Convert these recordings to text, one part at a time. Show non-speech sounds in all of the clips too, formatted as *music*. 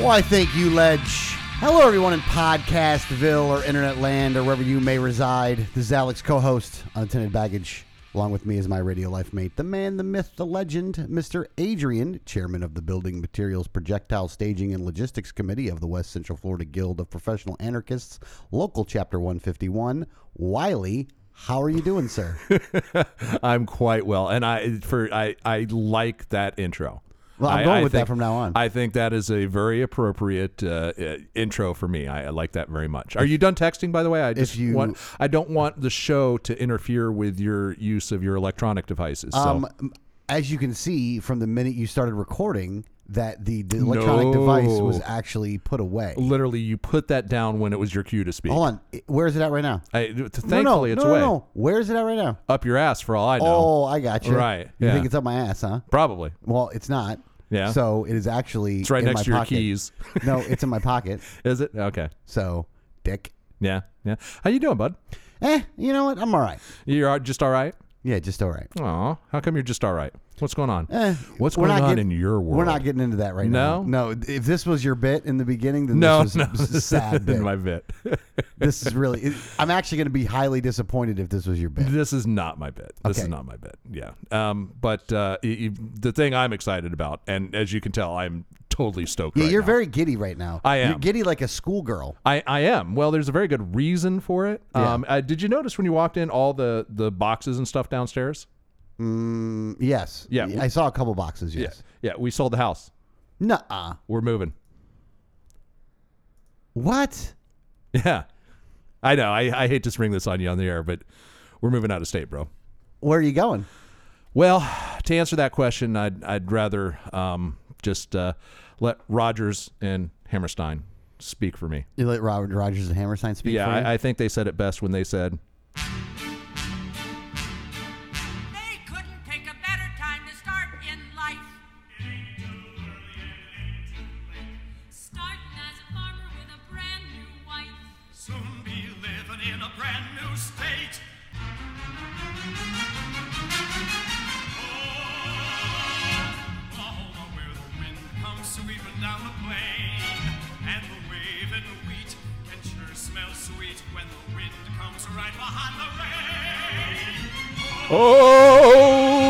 Why, thank you, Ledge. Hello, everyone in Podcastville or Internet Land or wherever you may reside. This is Alex, co-host, Unattended Baggage. Along with me is my radio life mate, the man, the myth, the legend, Mr. Adrian, chairman of the Building Materials Projectile Staging and Logistics Committee of the West Central Florida Guild of Professional Anarchists, local chapter 151. Wiley, how are you doing, sir? *laughs* I'm quite well, and I for I I like that intro. Well, I'm I- going I with that from now on. I think that is a very appropriate uh, uh, intro for me. I, I like that very much. Are you done texting, by the way? I just you- want I don't want the show to interfere with your use of your electronic devices. So. Um, as you can see from the minute you started recording, that the, the electronic device was actually put away. Literally, you put that down when it was your cue to speak. Hold on, where is it at right now? I, No, thankfully, no, it's no, away. No, no. Where is it at right now? Up your ass, for all I know. Oh, I got you. Right, You yeah. think it's up my ass, huh? Probably. Well, it's not. Yeah. So it is actually. It's right in next my to your pocket. keys. no, it's in my pocket. *laughs* Is it? Okay. So, dick. Yeah. Yeah. How you doing, bud? Eh, you know what? I'm all right. You're all- just all right? Yeah, just all right. Aw, how come you're just all right? What's going on? Eh, What's going on get- in your world? We're not getting into that right No? now. No, No. if this was your bit in the beginning, then no, this *laughs* no, was a sad bit. my bit. *laughs* this is really. It, I'm actually going to be highly disappointed if this was your bit. this is not my bit. This is not my bit. Yeah. Um. But uh, y- y- the thing I'm excited about, and as you can tell, I'm totally stoked. Yeah, right you're now. very giddy right now. I You're am. giddy like a schoolgirl. I, I am. Well, there's a very good reason for it. Yeah. Um, uh, did you notice when you walked in all the the boxes and stuff downstairs? Mm, yes. Yeah. I saw a couple boxes. Yes. Yeah. We sold the house. Nuh-uh. We're moving. What? Yeah. I know. I, I hate to spring this on you on the air, but we're moving out of state, bro. Where are you going? Well, to answer that question, I'd I'd rather um, just uh, let Rodgers and Hammerstein speak for me. You let Robert Rodgers and Hammerstein speak. yeah? I, I think they said it best when they said,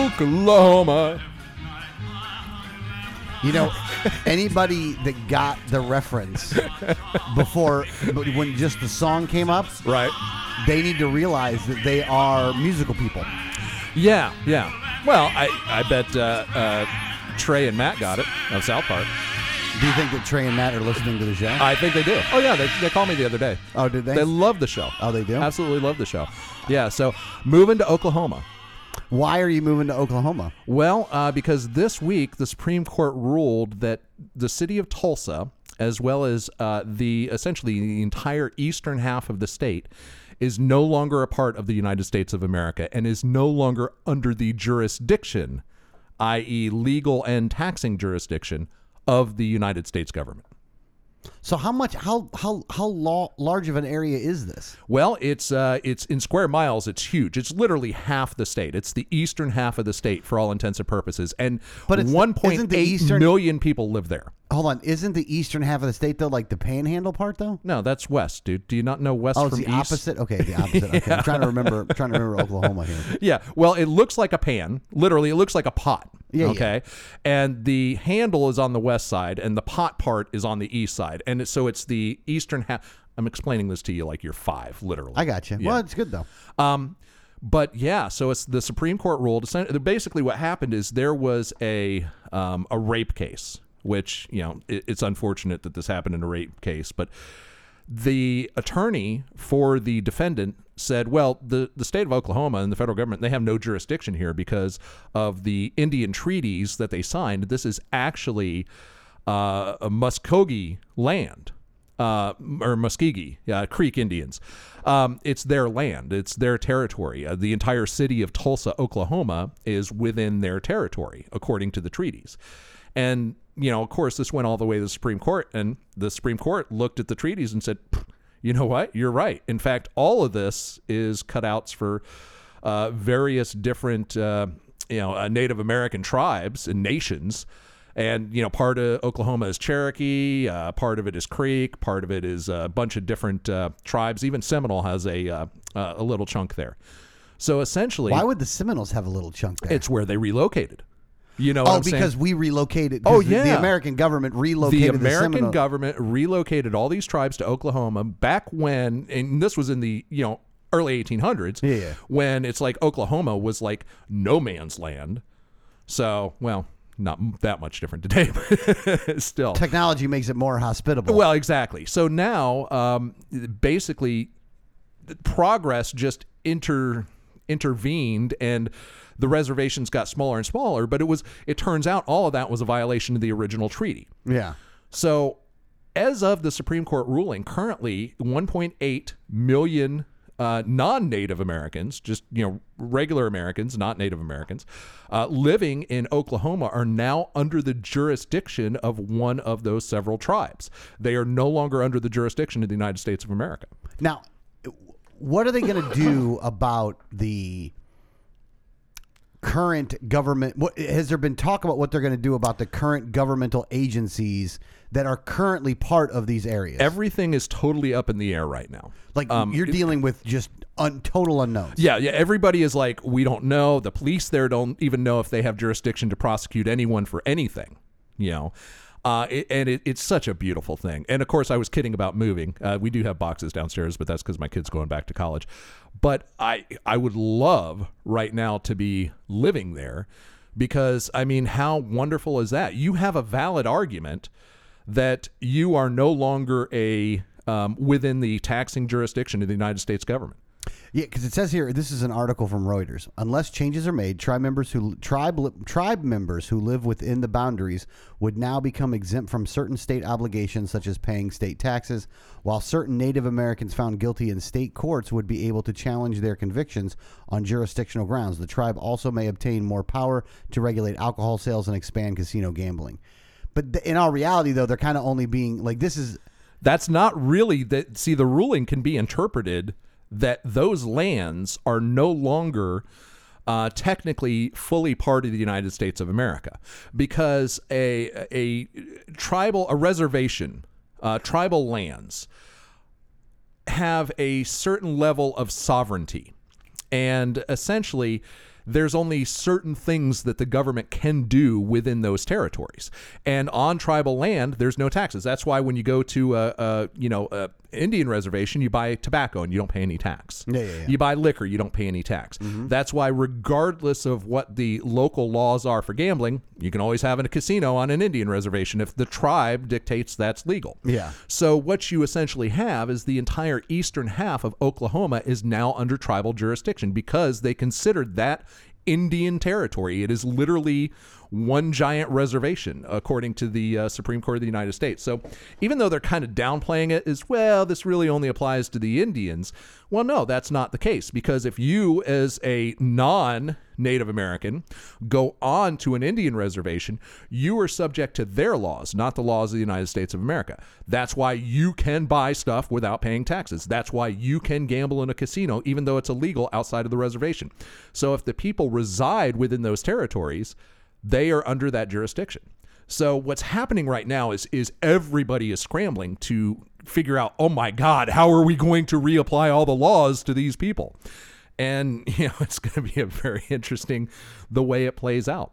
"Oklahoma." You know, anybody that got the reference before when just the song came up, Right? they need to realize that they are musical people. Yeah, yeah. Well, I I bet uh, uh, Trey and Matt got it of South Park. Do you think that Trey and Matt are listening to the show? I think they do. Oh yeah, they they called me the other day. oh, did they? They love the show. Oh, they do? Absolutely love the show. Yeah. So moving to Oklahoma. Why are you moving to Oklahoma? Well, uh, because this week the Supreme Court ruled that the city of Tulsa, as well as uh, the essentially the entire eastern half of the state, is no longer a part of the United States of America and is no longer under the jurisdiction, i.e., legal and taxing jurisdiction of the United States government. So how much? How how how lo- large of an area is this? Well, it's uh, it's in square miles. It's huge. It's literally half the state. It's the eastern half of the state for all intents and purposes, and But one point eight eastern- million people live there. Hold on, isn't the eastern half of the state though like the Panhandle part though? No, that's west, dude. Do you not know west Oh, it's from the east? opposite. Okay, the opposite. *laughs* Okay. I'm trying to remember. I'm trying to remember Oklahoma here. *laughs* Yeah. Well, it looks like a pan. Literally, it looks like a pot. Yeah, yeah. Okay. And the handle is on the west side, and the pot part is on the east side, and it, so it's the eastern half. I'm explaining this to you like you're five, literally. I got you. Yeah. Well, it's good though. Um, but yeah, so it's the Supreme Court ruled. Basically, what happened is there was a um, a rape case, which you know it, it's unfortunate that this happened in a rape case, but the attorney for the defendant said, well, the, the state of Oklahoma and the federal government, they have no jurisdiction here because of the Indian treaties that they signed. This is actually uh, Muskogee land, uh, or Muskegee uh, Creek Indians. Um, it's their land, it's their territory. Uh, the entire city of Tulsa, Oklahoma, is within their territory, according to the treaties. And, you know, of course, this went all the way to the Supreme Court, and the Supreme Court looked at the treaties and said, you know what? You're right. In fact, all of this is cutouts for uh, various different, uh, you know, uh, Native American tribes and nations. And you know, part of Oklahoma is Cherokee, uh, part of it is Creek, part of it is a bunch of different uh, tribes. Even Seminole has a uh, uh, a little chunk there. So essentially, Why would the Seminoles have a little chunk there? it's where they relocated. You know, oh, I'm saying? because we relocated. Oh, 'cause the- the. American government relocated the the, American Seminole- government relocated all these tribes to Oklahoma back when, and this was in the you know early 1800s. Yeah, yeah. When it's like Oklahoma was like no man's land. So, well, not that much different today, *laughs* but still. Technology makes it more hospitable. Well, exactly. So now, um, basically, progress just inter intervened and the reservations got smaller and smaller but it was it turns out all of that was a violation of the original treaty yeah. so as of the supreme court ruling currently 1.8 million uh, non-native americans just you know regular americans not native americans uh, living in oklahoma are now under the jurisdiction of one of those several tribes. They are no longer under the jurisdiction of the united states of america. Now, what are they going to do about the current government? What has there been talk about what they're going to do about the current governmental agencies that are currently part of these areas? everything is totally up in the air right now like um, you're dealing with just un, total unknowns. Yeah, yeah. Everybody is like, we don't know. The police there don't even know if they have jurisdiction to prosecute anyone for anything. You know, uh, it, and it, it's such a beautiful thing. And of course, I was kidding about moving. Uh, we do have boxes downstairs, but that's because my kid's going back to college. But I, I would love right now to be living there, because I mean, how wonderful is that? You have a valid argument that you are no longer a um, within the taxing jurisdiction of the United States government. Yeah, because it says here this is an article from Reuters. Unless changes are made, tribe members who tribe tribe members who live within the boundaries would now become exempt from certain state obligations, such as paying state taxes. While certain Native Americans found guilty in state courts would be able to challenge their convictions on jurisdictional grounds, the tribe also may obtain more power to regulate alcohol sales and expand casino gambling. But th- in all reality, though, they're kind of only being like this is that's not really that see the ruling can be interpreted that those lands are no longer uh, technically fully part of the United States of America. Because a a tribal a reservation uh, tribal lands have a certain level of sovereignty. And essentially there's only certain things that the government can do within those territories. And on tribal land there's no taxes. That's why when you go to a, a you know a indian reservation you buy tobacco and you don't pay any tax. Yeah, yeah, yeah. you buy liquor you don't pay any tax. Mm-hmm. That's why regardless of what the local laws are for gambling you can always have a casino on an indian reservation if the tribe dictates that's legal. Yeah. so what you essentially have is the entire eastern half of Oklahoma is now under tribal jurisdiction because they considered that Indian territory. It is literally one giant reservation, according to the uh, Supreme Court of the United States. So even though they're kind of downplaying it as well, this really only applies to the Indians. Well, no, that's not the case because if you, as a non Native American, go on to an Indian reservation, you are subject to their laws, not the laws of the United States of America. That's why you can buy stuff without paying taxes. That's why you can gamble in a casino, even though it's illegal outside of the reservation. So if the people reside within those territories, they are under that jurisdiction. So what's happening right now is is everybody is scrambling to figure out, oh my God, how are we going to reapply all the laws to these people? And *laughs* you know, it's going to be a very interesting the way it plays out.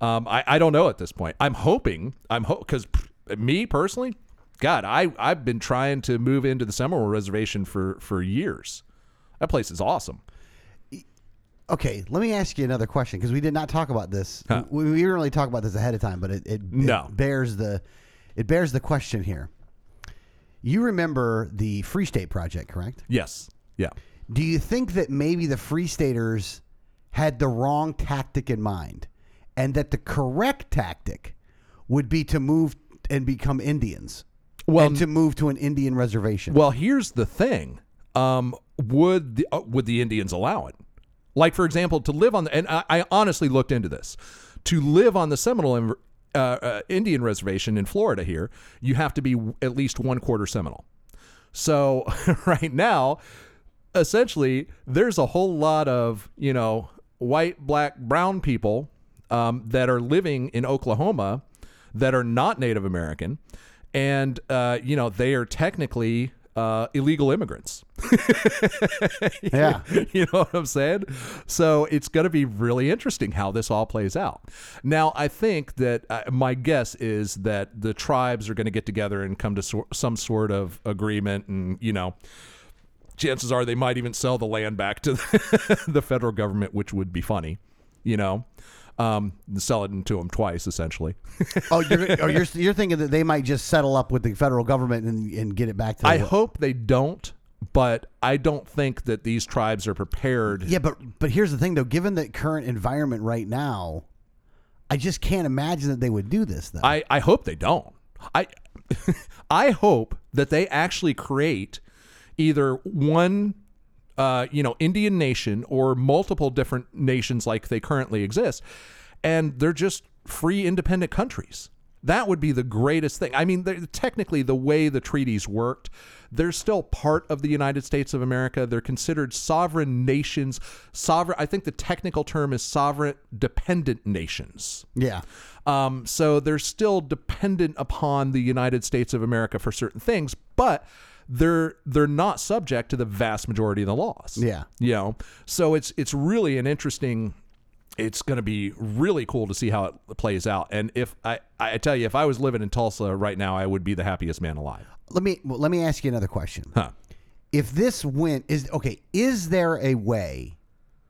Um, I, I don't know at this point. I'm hoping I'm hope because me personally, God, I I've been trying to move into the Seminole Reservation for for years. That place is awesome. Okay, let me ask you another question because we did not talk about this. Huh. We, we didn't really talk about this ahead of time, but it, it, No. it bears the it bears the question here. You remember the Free State Project, correct? Yes. Yeah. Do you think that maybe the Free Staters had the wrong tactic in mind, and that the correct tactic would be to move and become Indians. Well, and to move to an Indian reservation. Well, here's the thing: um, would the uh, would the Indians allow it? Like, for example, to live on the and I, I honestly looked into this. To live on the Seminole uh, uh, Indian reservation in Florida, here you have to be at least one quarter Seminole. So *laughs* right now, essentially, there's a whole lot of you know white, black, brown people um, that are living in Oklahoma that are not Native American, and uh, you know they are technically uh, illegal immigrants. *laughs* yeah. *laughs* you know what I'm saying? So it's going to be really interesting how this all plays out. Now, I think that uh, my guess is that the tribes are going to get together and come to sor- some sort of agreement, and you know. Chances are they might even sell the land back to *laughs* the federal government, which would be funny, you know, um, sell it to them twice essentially. *laughs* Oh, you're, oh, you're you're thinking that they might just settle up with the federal government and, and get it back to. I hope they don't, but I don't think that these tribes are prepared. Yeah, but but here's the thing though. Given the current environment right now, I just can't imagine that they would do this. Though. I, I hope they don't. I *laughs* I hope that they actually create either one uh, you know Indian nation or multiple different nations like they currently exist, and they're just free independent countries. That would be the greatest thing. I mean, technically, the way the treaties worked, they're still part of the United States of America. They're considered sovereign nations. Sovereign. I think the technical term is sovereign dependent nations. yeah. Um, so they're still dependent upon the United States of America for certain things, but they're they're not subject to the vast majority of the laws. Yeah. You know, so it's it's really an interesting. It's going to be really cool to see how it plays out. And if I I tell you, if I was living in Tulsa right now, I would be the happiest man alive. Let me well, let me ask you another question. Huh. If this went is okay, is there a way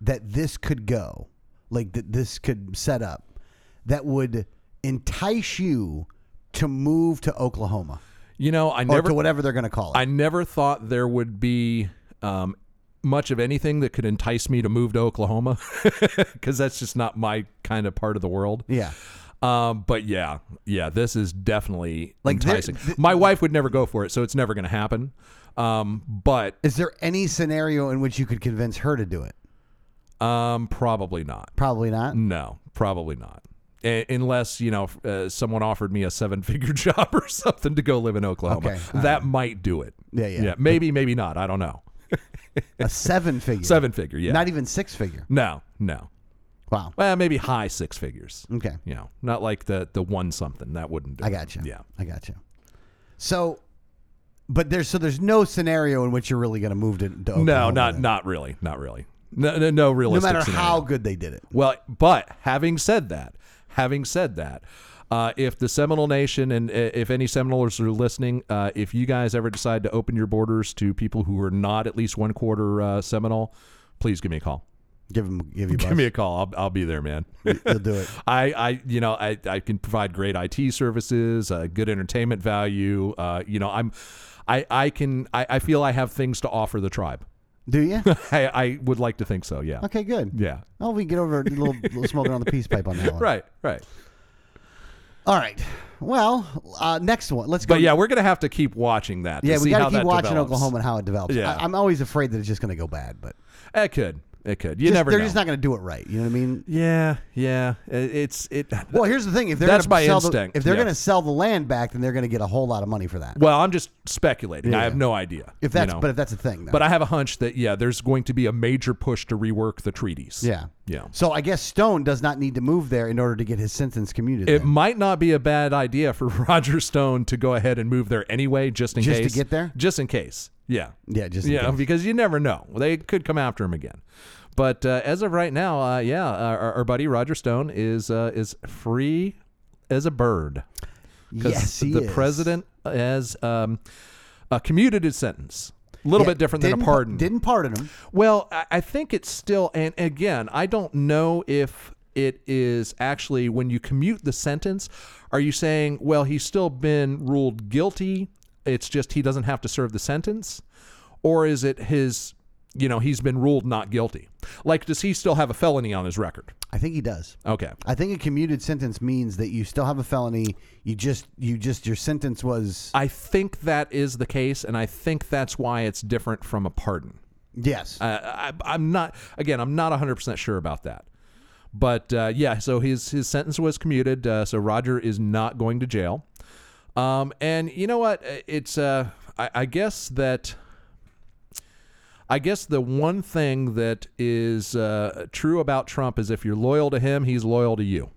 that this could go, like that this could set up, that would entice you to move to Oklahoma You know, I or never to whatever they're going to call it? I never thought there would be um, much of anything that could entice me to move to Oklahoma *laughs* because that's just not my kind of part of the world. yeah. Um, but yeah, yeah, this is definitely Like, there- enticing. th- my wife would never go for it, so it's never going to happen. Um, but Is there any scenario in which you could convince her to do it? um, probably not. Probably not. No, probably not. A- unless you know uh, someone offered me a seven-figure *laughs* job or something to go live in Oklahoma, Okay, all that might do it. Yeah, yeah. yeah. Maybe, maybe not. I don't know. *laughs* A seven figure. Seven figure, yeah. Not even six figure. no, no. Wow. Well, maybe high six figures. Okay. You know, not like the the one something that wouldn't do. I it. got you. Yeah. I got you. So, but there's so there's no scenario in which you're really going to move to, to Oklahoma. No, not then. not really, not really. No, no, no No realistic. matter scenario. how good they did it. Well, but having said that, having said that, uh, if the Seminole Nation and uh, if any Seminoles are listening, uh, if you guys ever decide to open your borders to people who are not at least one quarter uh, Seminole, please give me a call. Give them, give you. *laughs* Give me a call. I'll, I'll be there, man. You'll do it. *laughs* I, I, you know, I, I can provide great IT services, uh, good entertainment value. Uh, you know, I'm, I, I can, I, I feel I have things to offer the tribe. Do you? *laughs* I, I would like to think so. Yeah. Okay, good. Yeah. Oh, we can get over a little, little smoking on the peace pipe on that one. Right. Right. All right. Well, uh, next one. Let's go. But yeah, we're gonna have to keep watching that. To yeah, we got to keep watching. Oklahoma and how it develops. Yeah. I, I'm always afraid that it's just going to go bad, but It could. It could. You just- never they're know. just not going to do it right. You know what I mean? yeah. Yeah. It- It's it. Well, here's the thing: if they're That's gonna my sell the- instinct, if they're yeah. going to sell the land back, then they're going to get a whole lot of money for that. well, I'm just speculating. I have no idea. If you that's, know. but if that's a thing, then. But I have a hunch that yeah, there's going to be a major push to rework the treaties. yeah, Yeah. So I guess Stone does not need to move there in order to get his sentence commuted. It might not be a bad idea for *laughs* Roger Stone to go ahead and move there anyway, just in case. Just to get there? Just in case. Yeah. Yeah, just in yeah, case. because you never know. They could come after him again. But uh, as of right now, uh, yeah, our, our buddy Roger Stone is uh, is free as a bird. yes, he the is. president has um, uh, commuted his sentence. A little Yeah, bit different than a pardon. Didn't pardon him. Well, I I think it's still, and again, I don't know if it is actually when you commute the sentence, are you saying, well, he's still been ruled guilty? It's just he doesn't have to serve the sentence? Or is it his you know, he's been ruled not guilty. Like, does he still have a felony on his record? I think he does. Okay. I think a commuted sentence means that you still have a felony. You just you just your sentence was I think that is the case, and I think that's why it's different from a pardon. yes. Uh, I, I'm not. Again, I'm not 100 percent sure about that. But uh, yeah, so his his sentence was commuted. Uh, so Roger is not going to jail. Um, and you know what? It's uh, I, I guess that. I guess the one thing that is uh, true about Trump is if you're loyal to him, he's loyal to you.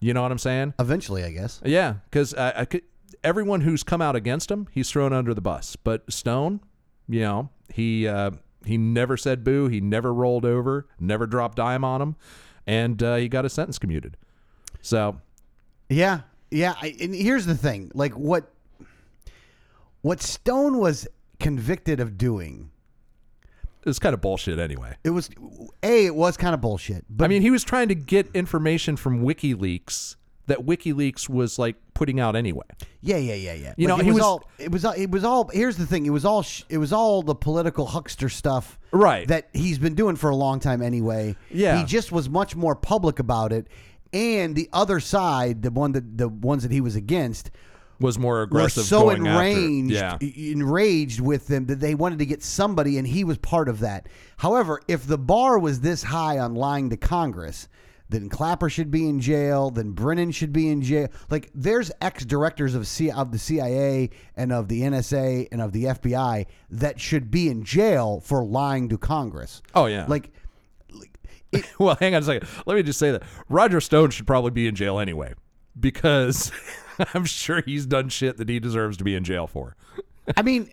You know what I'm saying? Eventually, I guess. Yeah, because I, I could, everyone who's come out against him, he's thrown under the bus. But Stone, you know, he uh, he never said boo. He never rolled over. Never dropped dime on him, and uh, he got his sentence commuted. So Yeah, yeah. I, and here's the thing: like what what Stone was convicted of doing. it's kind of bullshit anyway. It was a. It was kind of bullshit. But I mean, he was trying to get information from WikiLeaks that WikiLeaks was like putting out anyway. yeah, yeah, yeah, yeah. You Like, know, it he was, was- all. It was. all- It was all. Here's the thing: it was all. sh- It was all the political huckster stuff, Right. That he's been doing for a long time anyway. Yeah. He just was much more public about it. And the other side, the one that the ones that he was against, Was more were aggressive. so going after- enraged, Yeah. enraged with them that they wanted to get somebody, and he was part of that. However, if the bar was this high on lying to Congress, then Clapper should be in jail. Then Brennan should be in jail. Like there's ex directors of C of the CIA and of the NSA and of the FBI that should be in jail for lying to Congress. Oh, yeah. like *laughs* Well, hang on a second. Let me just say that Roger Stone should probably be in jail anyway because *laughs* I'm sure he's done shit that he deserves to be in jail for. I mean,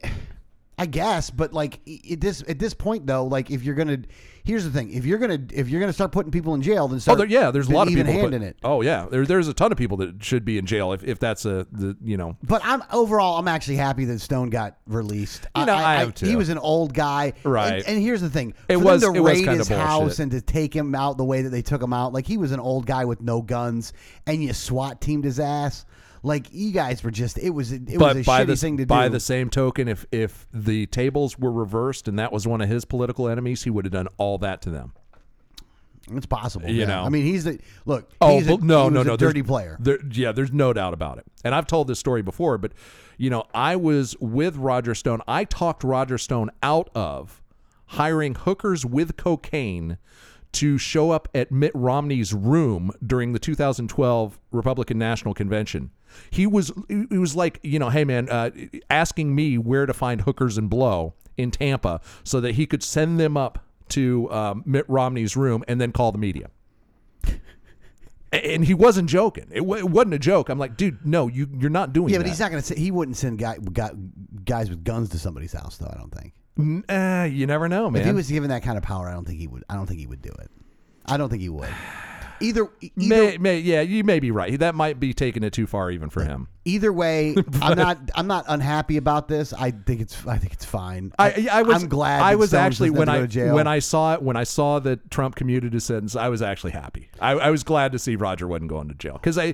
I guess, but like at this at this point though, like if you're gonna, here's the thing: if you're gonna if you're gonna start putting people in jail, then Oh, there, yeah. There's a lot of people. handing it. Oh, yeah. There, there's a ton of people that should be in jail if, if that's a the you know. But I'm overall, I'm actually happy that Stone got released. You know, I am too. He was an old guy, Right. And, and here's the thing: It was- to it was raid kinda his house bullshit. and to take him out the way that they took him out, like he was an old guy with no guns, and you SWAT teamed his ass. Like you guys were just, it was, it But was a by shitty the thing to do. by do. the same token, if if the tables were reversed and that was one of his political enemies, he would have done all that to them. it's possible, you yeah. know. I mean, he's the look. Oh he's a, no, he no, no! dirty player. There, yeah, there's no doubt about it. And I've told this story before, but you know, I was with Roger Stone. I talked Roger Stone out of hiring hookers with cocaine to show up at Mitt Romney's room during the 2012 Republican National Convention. He was he was like, you know, hey man, uh, asking me where to find hookers and blow in Tampa so that he could send them up to um, Mitt Romney's room and then call the media and he wasn't joking. It, wa- it wasn't a joke. I'm like, dude, no, you you're not doing yeah, that. but he's not going to say he wouldn't send guy, guy, guys with guns to somebody's house, though. I don't think. Uh, you never know, man. If he was given that kind of power, I don't think he would. I don't think he would do it. I don't think he would. Either either, may, may, yeah, you may be right. That might be taking it too far even for him. either way, *laughs* I'm not. I'm not unhappy about this. I think it's. I think it's fine. I, I was I'm glad. I was actually when I go to jail. when I saw it when I saw that Trump commuted his sentence, I was actually happy. I, I was glad to see Roger wasn't going to jail because I,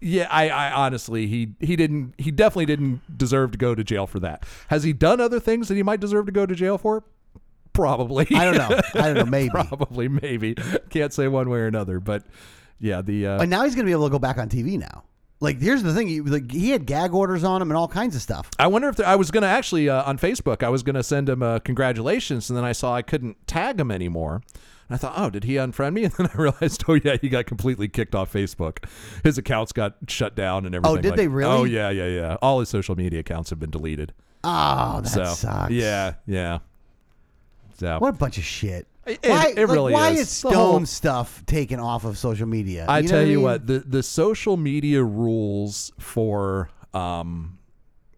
yeah, I, I honestly he he didn't he definitely didn't deserve to go to jail for that. Has he done other things that he might deserve to go to jail for? Probably. I don't know. *laughs* I don't know. Maybe. Probably, maybe. Can't say one way or another, but yeah, the uh, And now he's going to be able to go back on TV now. Like, here's the thing. He, like, he had gag orders on him and all kinds of stuff. I wonder if there, I was going to actually uh, on Facebook. I was going to send him uh, congratulations, and then I saw I couldn't tag him anymore. And I thought, oh, did he unfriend me? *laughs* And then I realized, oh yeah, he got completely kicked off Facebook. His accounts got shut down and everything. Oh, did like- they really? Oh yeah, yeah, yeah. All his social media accounts have been deleted. Oh, that so sucks. yeah, yeah. So What a bunch of shit. It- why, it like, really why is. is The Stone whole- stuff taken off of social media? I know tell what you mean? what, the the social media rules for um,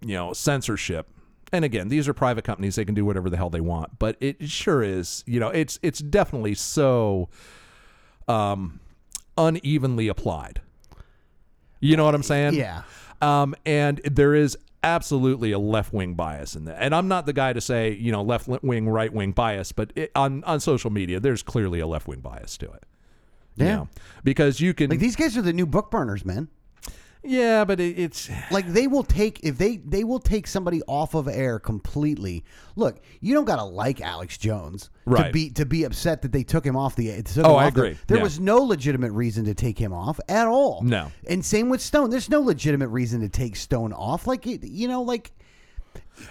you know, censorship. And again, these are private companies; they can do whatever the hell they want. But it sure is, you know, it's it's definitely so um, unevenly applied. You know what I'm saying? Yeah. Um, and there is absolutely a left wing bias in that. And I'm not the guy to say, you know, left wing, right wing bias, but it, on on social media, there's clearly a left wing bias to it. You Yeah. know? because you can Like, these guys are the new book burners, man. Yeah, but it, it's Like they will take if they they will take somebody off of air completely. Look, you don't gotta like Alex Jones to be to be upset that they took him off the. Took Oh, him I off the- agree. there Yeah. was no legitimate reason to take him off at all. No. and same with Stone. There's no legitimate reason to take Stone off. Like you know, like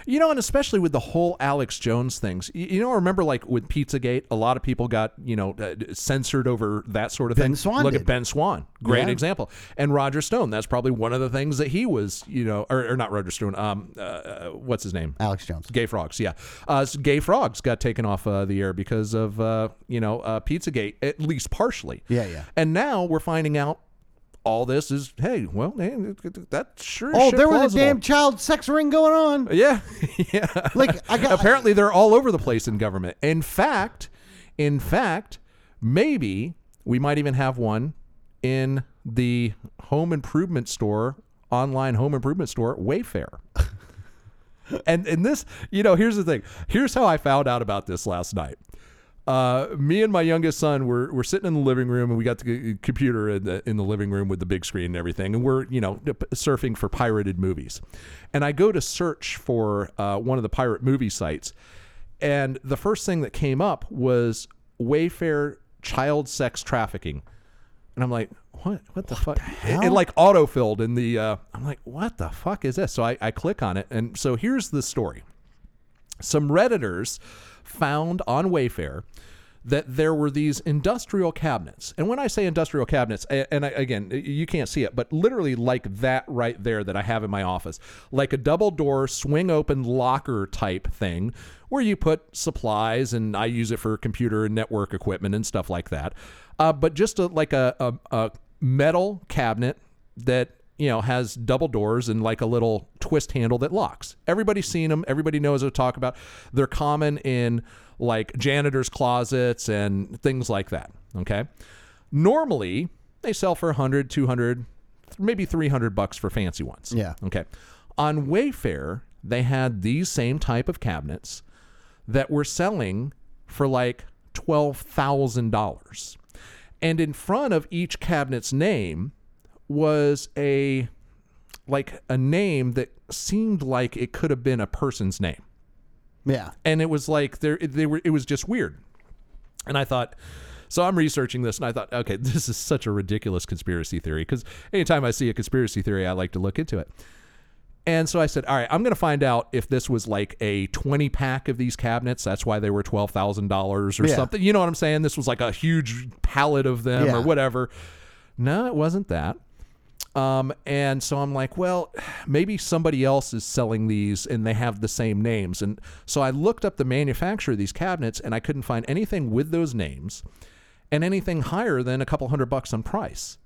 You know, and especially with the whole Alex Jones things. You, you know, remember like with Pizzagate, a lot of people got you know uh, censored over that sort of Ben thing. Swann Look did. at Ben Swann, great Yeah. example, and Roger Stone. That's probably one of the things that he was, you know, or, or not Roger Stone. Um, uh, uh, what's his name? Alex Jones. Gay frogs, yeah. Uh, s- gay frogs got taken off uh, the air because of uh, you know uh, Pizzagate, at least partially. Yeah, yeah. And now we're finding out all this is hey, well, hey, that sure. Oh, there was a damn child sex ring going on. *laughs* Yeah, yeah. Like I got Apparently, they're all over the place in government. In fact, in fact, maybe we might even have one in the home improvement store, online home improvement store, Wayfair. *laughs* and and this, you know, here's the thing. Here's how I found out about this last night. Uh, me and my youngest son were, were sitting in the living room and we got the computer in the, in the living room with the big screen and everything. And we're, you know, surfing for pirated movies. And I go to search for uh, one of the pirate movie sites. And the first thing that came up was Wayfair child sex trafficking. And I'm like, what? What the fuck? It, it like autofilled in the. Uh, I'm like, what the fuck is this? So I, I click on it, and so here's the story. Some redditors found on Wayfair that there were these industrial cabinets, and when I say industrial cabinets, and again, you can't see it, but literally like that right there that I have in my office, like a double door swing open locker type thing, where you put supplies, and I use it for computer and network equipment and stuff like that. Uh, but just a, like a, a, a metal cabinet that you know has double doors and like a little twist handle that locks. Everybody's seen them. Everybody knows what to talk about. They're common in like janitors' closets and things like that. Okay. Normally they sell for 100, 200, maybe 300 bucks for fancy ones. Yeah. Okay. On Wayfair, they had these same type of cabinets that were selling for like $12,000. And in front of each cabinet's name was a like a name that seemed like it could have been a person's name. yeah. And it was like there they were it was just weird. And I thought so I'm researching this and I thought, okay, *laughs* this is such a ridiculous conspiracy theory because anytime I see a conspiracy theory, I like to look into it. And so I said, all right, I'm going to find out if this was like a 20 pack of these cabinets. That's why they were $12,000 or Yeah. something. You know what I'm saying? This was like a huge pallet of them Yeah. or whatever. No, it wasn't that. Um, and so I'm like, well, maybe somebody else is selling these and they have the same names. And so I looked up the manufacturer of these cabinets and I couldn't find anything with those names and anything higher than a couple hundred bucks on price.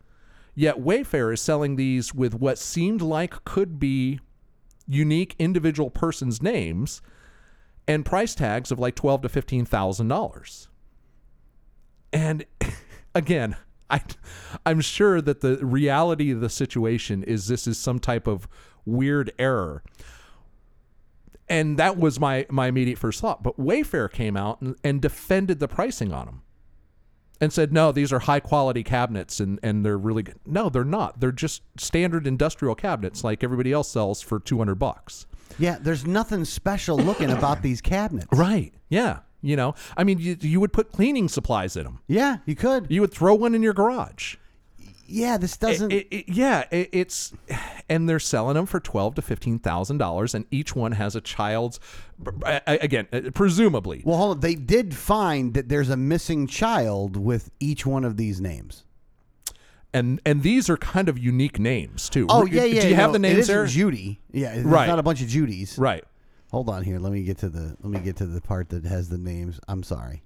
Yet Wayfair is selling these with what seemed like could be unique individual persons' names and price tags of like twelve to fifteen thousand dollars. And *laughs* again, *laughs* I I'm sure that the reality of the situation is this is some type of weird error. And that was my my immediate first thought. But Wayfair came out and, and defended the pricing on them and said, no, these are high quality cabinets and, and they're really good. No, they're not. They're just standard industrial cabinets like everybody else sells for 200 bucks. Yeah, there's nothing special looking about these cabinets. Right. Yeah. You know, I mean, you, you would put cleaning supplies in them. Yeah, you could. You would throw one in your garage. yeah, this doesn't. It- it- yeah, it, it's, and they're selling them for twelve to fifteen thousand dollars, and each one has a child's. Again, uh, presumably, well, hold on. They did find that there's a missing child with each one of these names. and and these are kind of unique names too. Oh Do yeah, yeah. you have no, the names isn't there? Judy. Yeah, it's Right. not a bunch of Judys. right. Hold on here. Let me get to the. Let me get to the part that has the names. I'm sorry.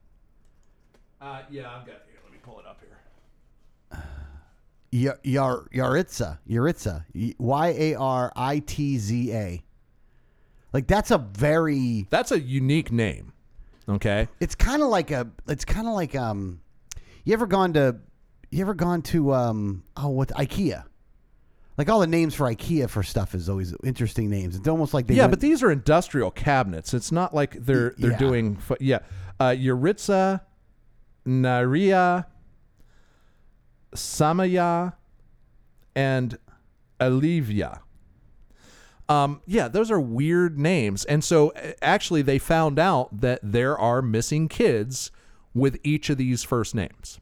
Uh, yeah, I've got here. Let me pull it up here. *sighs* Yar Yar Yaritza Yaritza Y A R I T Z A. Like that's a very. That's a unique name. Okay. It's kind of like a. It's kind of like um. You ever gone to? You ever gone to um? Oh, what IKEA? Like all the names for IKEA for stuff is always interesting names. It's almost like they yeah, went- but these are industrial cabinets. It's not like they're they're yeah. doing. Yeah, uh, Yuritsa, Naria, Samaya, and Olivia. Um, yeah, those are weird names. And so actually, they found out that there are missing kids with each of these first names.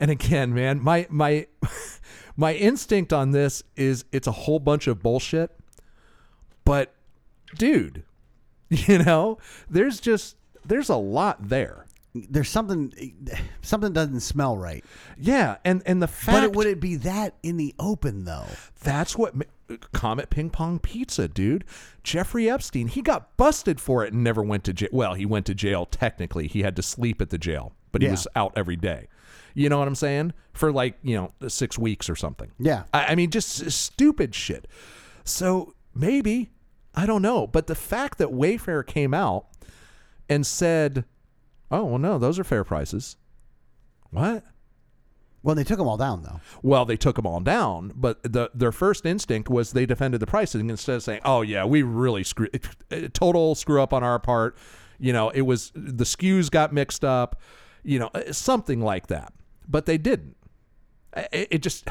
And again, man, my my *laughs* my instinct on this is it's a whole bunch of bullshit. But dude, *laughs* you know, there's just there's a lot there. There's something something doesn't smell right. Yeah, and and the fact But it, would it be that in the open though? That's what Comet Ping Pong Pizza, dude. Jeffrey Epstein, he got busted for it and never went to jail. Well, he went to jail technically. He had to sleep at the jail, but he Yeah. was out every day. You know what I'm saying? For like, you know, six weeks or something. Yeah. I, I mean, just stupid shit. So maybe, I don't know. But the fact that Wayfair came out and said, oh, well, no, those are fair prices. What? Well, they took them all down though. Well, they took them all down, but the, their first instinct was they defended the pricing instead of saying, "Oh yeah, we really screw total screw up on our part." You know, it was the SKUs got mixed up, you know, something like that. But they didn't. It, it just,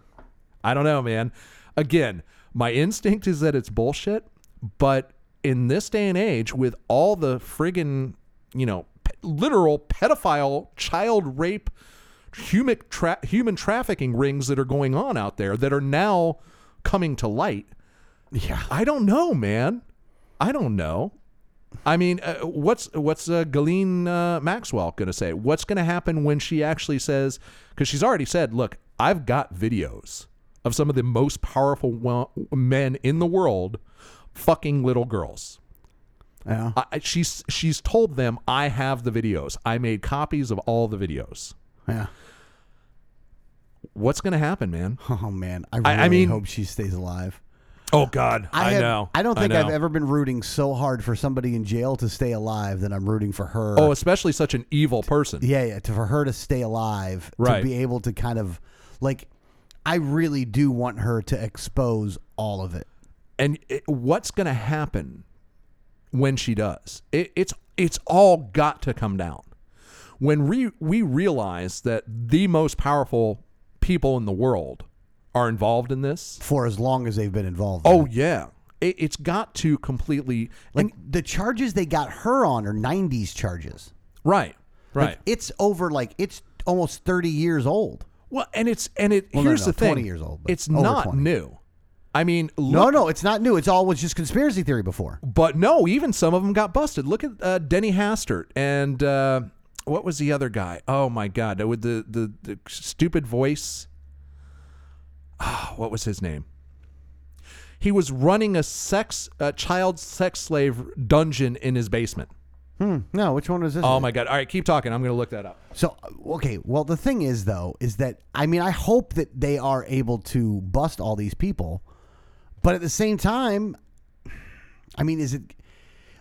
*sighs* I don't know, man. Again, my instinct is that it's bullshit, but in this day and age, with all the friggin', you know, literal pedophile, child rape human tra- human trafficking rings that are going on out there that are now coming to light. Yeah. I don't know, man. I don't know. I mean, uh, what's what's uh, Ghislaine uh, Maxwell going to say? What's going to happen when she actually says? Because she's already said, "Look, I've got videos of some of the most powerful wo- men in the world fucking little girls." Yeah. I- she's she's told them, "I have the videos. I made copies of all the videos." Yeah. What's going to happen, man? Oh man, I really I- I mean- hope she stays alive. Oh God, I, have- know. I don't think know. I've ever been rooting so hard for somebody in jail to stay alive than I'm rooting for her. Oh, especially such an evil person. yeah, yeah, to, for her to stay alive, Right. to be able to kind of like, I really do want her to expose all of it. And it, what's going to happen when she does? It, it's it's all got to come down when we we realize that the most powerful people in the world are involved in this. for as long as they've been involved. Oh yeah, it, it's got to completely like the charges they got her on are '90s charges. right, Like, right. it's over. Like it's almost 30 years old. well, and it's and it Well, here's no, the thing. 20 years old, it's not 20. new. I mean, No, no, it's not new. It's always just conspiracy theory before. But no, even some of them got busted. Look at uh, Denny Hastert and uh, what was the other guy? Oh my God, with the the, the stupid voice. Ah, what was his name? He was running a sex a child sex slave dungeon in his basement. Hmm. No, which one was this? Oh my God! All right, keep talking. I'm going to look that up. So okay, well the thing is though is that I mean I hope that they are able to bust all these people, but at the same time, I mean is it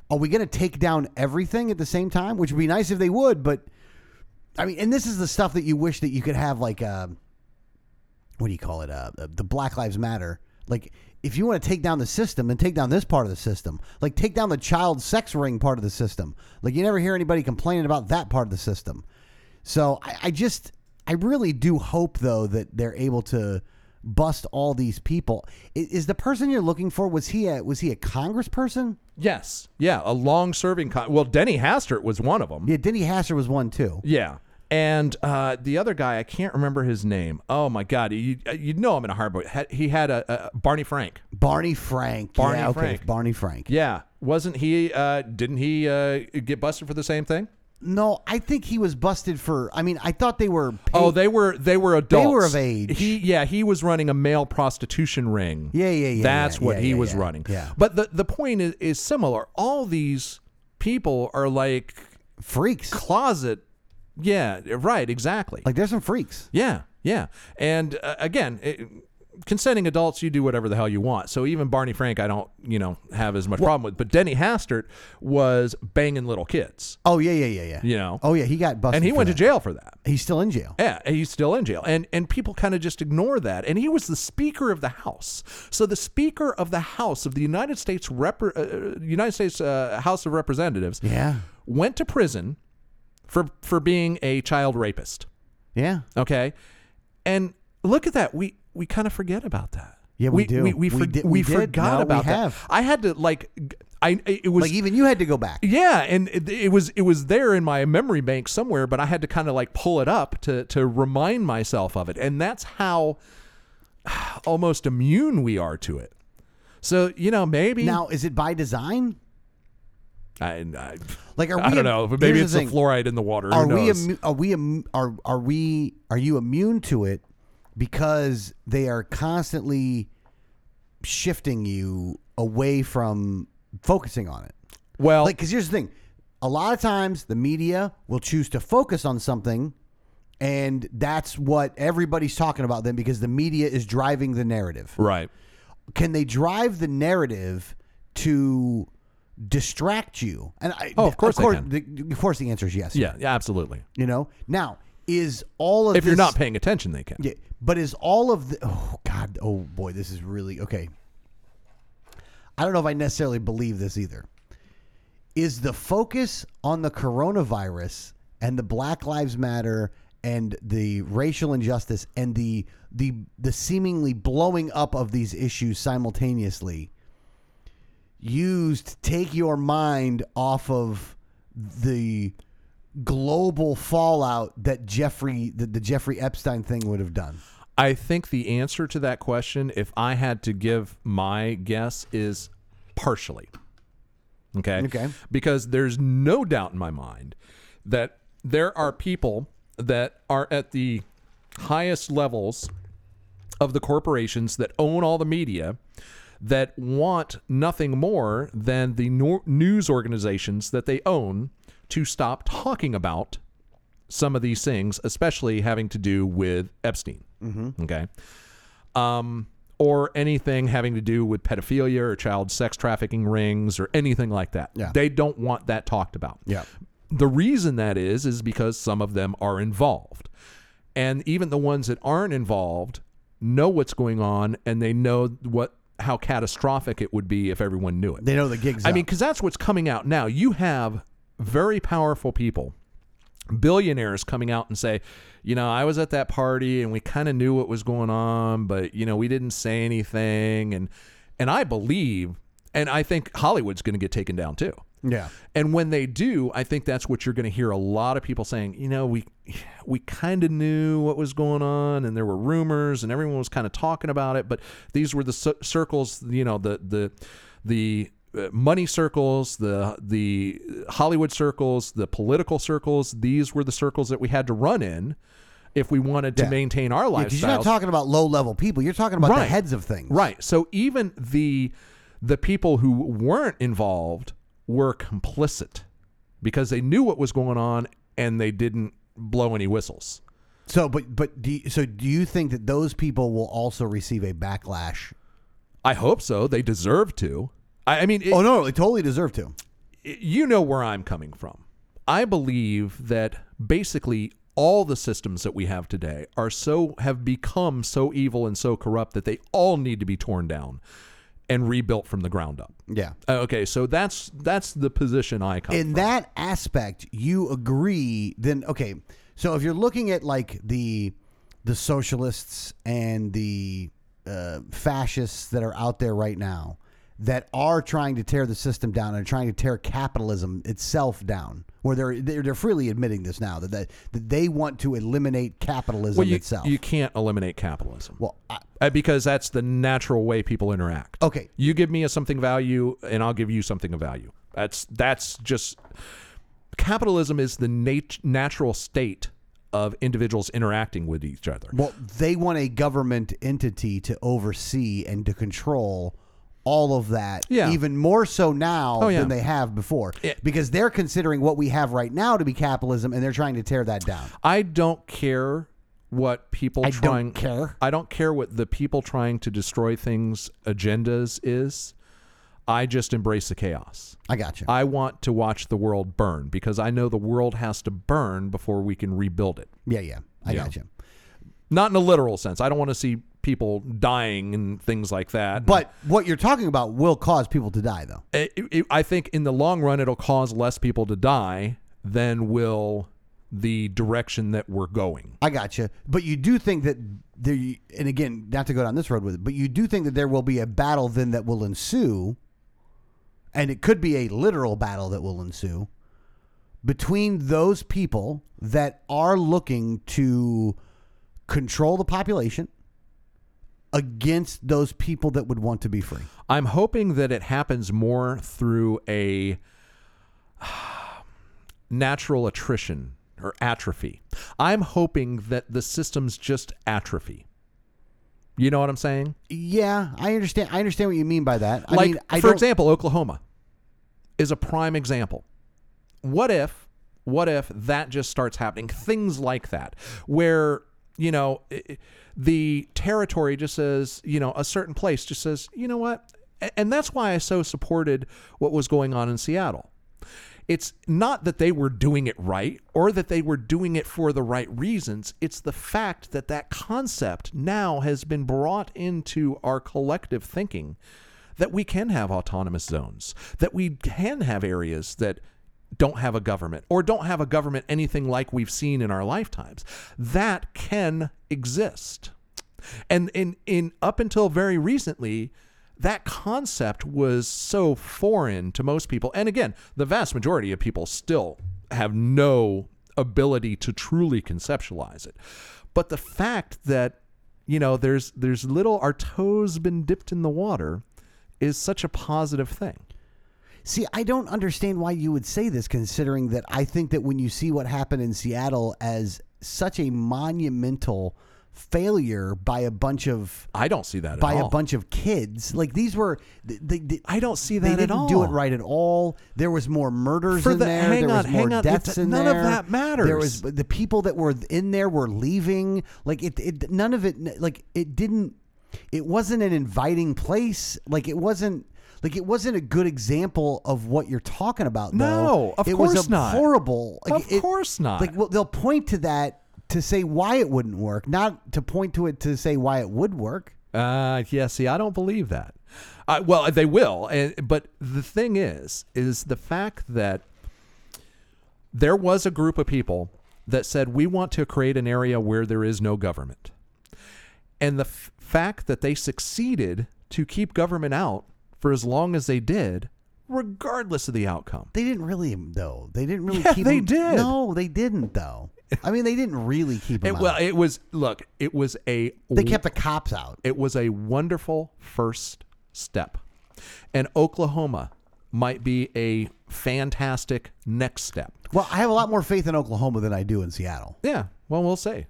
are we going to take down everything at the same time? Which would be nice if they would, but I mean, and this is the stuff that you wish that you could have like uh, what do you call it? Uh, the Black Lives Matter. Like if you want to take down the system, then take down this part of the system. Like take down the child sex ring part of the system. Like you never hear anybody complaining about that part of the system. So I, I just, I really do hope though that they're able to bust all these people. Is, is the person you're looking for? Was he a was he a congressperson? Yes, yeah, a long-serving. Con- well, Denny Hastert was one of them. Yeah, Denny Hastert was one too. Yeah. And uh, the other guy, I can't remember his name. Oh my God, you you know him in a hard Ha- He had a, a Barney Frank. Barney Frank. Barney yeah, okay, Frank. Barney Frank. Yeah, wasn't he? Uh, didn't he uh, get busted for the same thing? No, I think he was busted for. I mean, I thought they were. Paid, Oh, they were they were adults. They were of age. He yeah, he was running a male prostitution ring. Yeah, yeah, yeah, That's yeah, what yeah, he was running. yeah. But the the point is, is similar. All these people are like freaks. closet. Yeah, right. Exactly. Like there's some freaks. Yeah, yeah. And uh, again, it, consenting adults, you do whatever the hell you want. So even Barney Frank, I don't, you know, have as much problem with. But Denny Hastert was banging little kids, Oh yeah, yeah, yeah, yeah. you know, Oh yeah, he got busted. and he went that. to jail for that. He's still in jail. Yeah, he's still in jail, and and people kind of just ignore that. And he was the Speaker of the House. So the Speaker of the House of the United States Rep- uh, United States uh, House of Representatives Yeah, went to prison for for being a child rapist. yeah. Okay. And look at that. We we kind of forget about that. Yeah, we do. We, we, We did- we we forgot No, we about that. I had to like, I it was Like even you had to go back. yeah, and it, it was it was there in my memory bank somewhere, but I had to kind of like pull it up to to remind myself of it, and that's how *sighs* almost immune we are to it. So you know, maybe Now, is it by design? I, I, Like, are I don't know, but maybe it's the the fluoride in the water. Are we? Immu- are we? immu- Are are we? Are you immune to it because they are constantly shifting you away from focusing on it? well, Like, because here's the thing: a lot of times the media will choose to focus on something, and that's what everybody's talking about. Then, because the media is driving the narrative. right. Can they drive the narrative to distract you? And I, Oh, of course they course. The, of course, the answer is yes. Yeah, yeah, absolutely. You know. Now, is all of If you're not paying attention, they can. yeah, but is all of the oh god oh boy this is really okay. I don't know if I necessarily believe this either. Is the focus on the coronavirus and the Black Lives Matter and the racial injustice and the the the seemingly blowing up of these issues simultaneously used to take your mind off of the global fallout that Jeffrey the, the Jeffrey Epstein thing would have done. I think the answer to that question, if I had to give my guess, is partially. Okay. Okay. Because there's no doubt in my mind that there are people that are at the highest levels of the corporations that own all the media that want nothing more than the news organizations that they own to stop talking about some of these things, especially having to do with Epstein. Mm-hmm. Okay. Um, or anything having to do with pedophilia or child sex trafficking rings or anything like that. Yeah. They don't want that talked about. Yeah. The reason that is, is because some of them are involved. And even the ones that aren't involved know what's going on and they know what how catastrophic it would be if everyone knew it. They know the gigs. I up. mean, because that's what's coming out now. You have very powerful people, billionaires coming out and say, you know, I was at that party and we kind of knew what was going on, but you know, we didn't say anything. And and I believe, and I think Hollywood's going to get taken down too. Yeah. And when they do, I think that's what you're going to hear a lot of people saying. You know, we we kind of knew what was going on, and there were rumors, and everyone was kind of talking about it. But these were the cir- circles, you know, the the the uh, money circles, the the Hollywood circles, the political circles. These were the circles that we had to run in if we wanted to Yeah. maintain our Yeah, 'cause lifestyles. you're not talking about low level people. You're talking about the heads of things. Right. So even the the people who weren't involved were complicit because they knew what was going on and they didn't blow any whistles. So, but but do you, so do you think that those people will also receive a backlash? I hope so. They deserve to. I, I mean, it, Oh no, they totally deserve to. you know where I'm coming from. I believe that basically all the systems that we have today are so have become so evil and so corrupt that they all need to be torn down and rebuilt from the ground up. Yeah. Uh, Okay, so that's that's the position I come In from. that aspect, you agree. Then okay. So if you're looking at like the the socialists and the uh, fascists that are out there right now that are trying to tear the system down and trying to tear capitalism itself down, where they're they're, they're freely admitting this now that, that that they want to eliminate capitalism well, you, itself. you can't eliminate capitalism. well, I, Uh, because that's the natural way people interact. Okay. You give me a something value and I'll give you something of value. That's that's just capitalism is the nat- natural state of individuals interacting with each other. Well, they want a government entity to oversee and to control all of that, Yeah. even more so now Oh, yeah. than they have before, Yeah. because they're considering what we have right now to be capitalism, and they're trying to tear that down. I don't care what people I don't trying care. I don't care what the people trying to destroy things agendas is. I just embrace the chaos. I got you. I want to watch the world burn because I know the world has to burn before we can rebuild it. yeah, yeah, I Yeah. got you. Not in a literal sense. I don't want to see people dying and things like that. But what you're talking about will cause people to die, though. it, it- I think in the long run, it'll cause less people to die than will the direction that we're going. I got you. But you do think that there, and again, not to go down this road with it, but you do think that there will be a battle then that will ensue, and it could be a literal battle that will ensue between those people that are looking to control the population against those people that would want to be free. I'm hoping that it happens more through a *sighs* natural attrition or atrophy. I'm hoping that the systems just atrophy. You know what I'm saying? Yeah, I understand. I understand what you mean by that. I like, mean, I for don't- example, Oklahoma is a prime example. What if, what if that just starts happening? Things like that, where you know the territory just says, you know, a certain place just says, you know what, and that's why I so supported what was going on in Seattle. It's not that they were doing it right or that they were doing it for the right reasons. It's the fact that that concept now has been brought into our collective thinking that we can have autonomous zones, that we can have areas that don't have a government or don't have a government anything like we've seen in our lifetimes. That can exist. And in, in up until very recently, that concept was so foreign to most people. And again, the vast majority of people still have no ability to truly conceptualize it. But the fact that you know there's there's little our toes been dipped in the water is such a positive thing. See, I don't understand why you would say this, considering that I think that when you see what happened in Seattle as such a monumental failure by a bunch of I don't see that by at a bunch of kids, like these were, they, they, I don't see that at all. They didn't do it all. right at all. There was more murders For in the- there. there was on, more deaths in none of that matters. There was the people that were in there were leaving. Like it, it none of it. Like it didn't. It wasn't an inviting place. Like it wasn't. Like it wasn't a good example of what you're talking about. Though. No, of it was course a not. horrible. Like, Of it- course not. Like well, they'll point to that to say why it wouldn't work, not to point to it to say why it would work. Uh, yeah. See, I don't believe that. Uh, well, they will, and, but the thing is, is the fact that there was a group of people that said we want to create an area where there is no government, and the f- fact that they succeeded to keep government out for as long as they did, regardless of the outcome. They didn't really though. They didn't really Yeah, keep. they them- did. No, they didn't though. I mean, they didn't really keep them It, well, it was look. It was a they kept the cops out. it was a wonderful first step. And Oklahoma might be a fantastic next step. Well, I have a lot more faith in Oklahoma than I do in Seattle. Yeah, well, we'll see.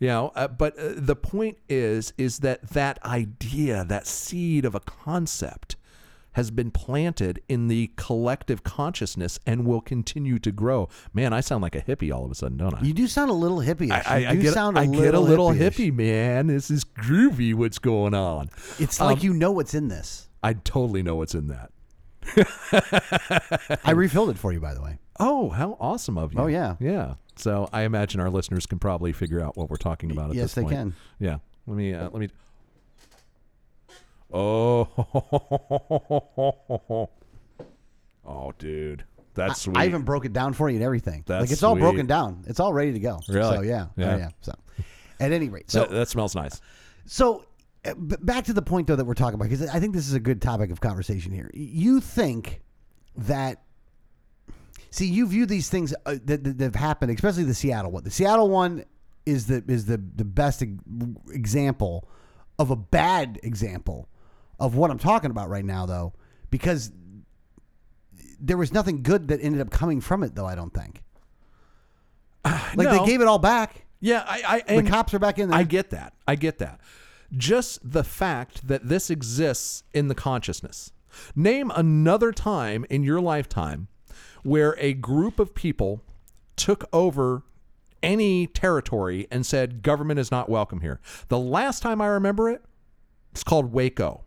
You know, uh, but uh, the point is, is that that idea, that seed of a concept, has been planted in the collective consciousness and will continue to grow. Man, I sound like a hippie all of a sudden, don't I? You do sound a little hippie. I, I, I get, sound a I little get a little hippie-ish. man. This is groovy. What's going on? It's Um, like you know what's in this. I totally know what's in that. I refilled it for you, by the way. Oh, how awesome of you! Oh, yeah. yeah. So I imagine our listeners can probably figure out what we're talking about at yes, this they point. can. Yeah. Let me. Uh, let me. Oh. *laughs* oh, dude, that's sweet. I even broke it down for you and everything. That's like it's all sweet. broken down. It's all ready to go. Really? So yeah, Yeah. yeah, yeah. So at any rate, so that, that smells nice. So, uh, b- back to the point though that we're talking about because I think this is a good topic of conversation here. You think that see you view these things uh, that, that, that have happened, especially the Seattle one. The Seattle one is the is the the best e- example of a bad example of what I'm talking about right now, though, because there was nothing good that ended up coming from it, though. I don't think. *sighs* Like No. they gave it all back. Yeah, I. I The cops are back in there. I get that. I get that. Just the fact that this exists in the consciousness. Name another time in your lifetime where a group of people took over any territory and said government is not welcome here. The last time I remember it, it's called Waco.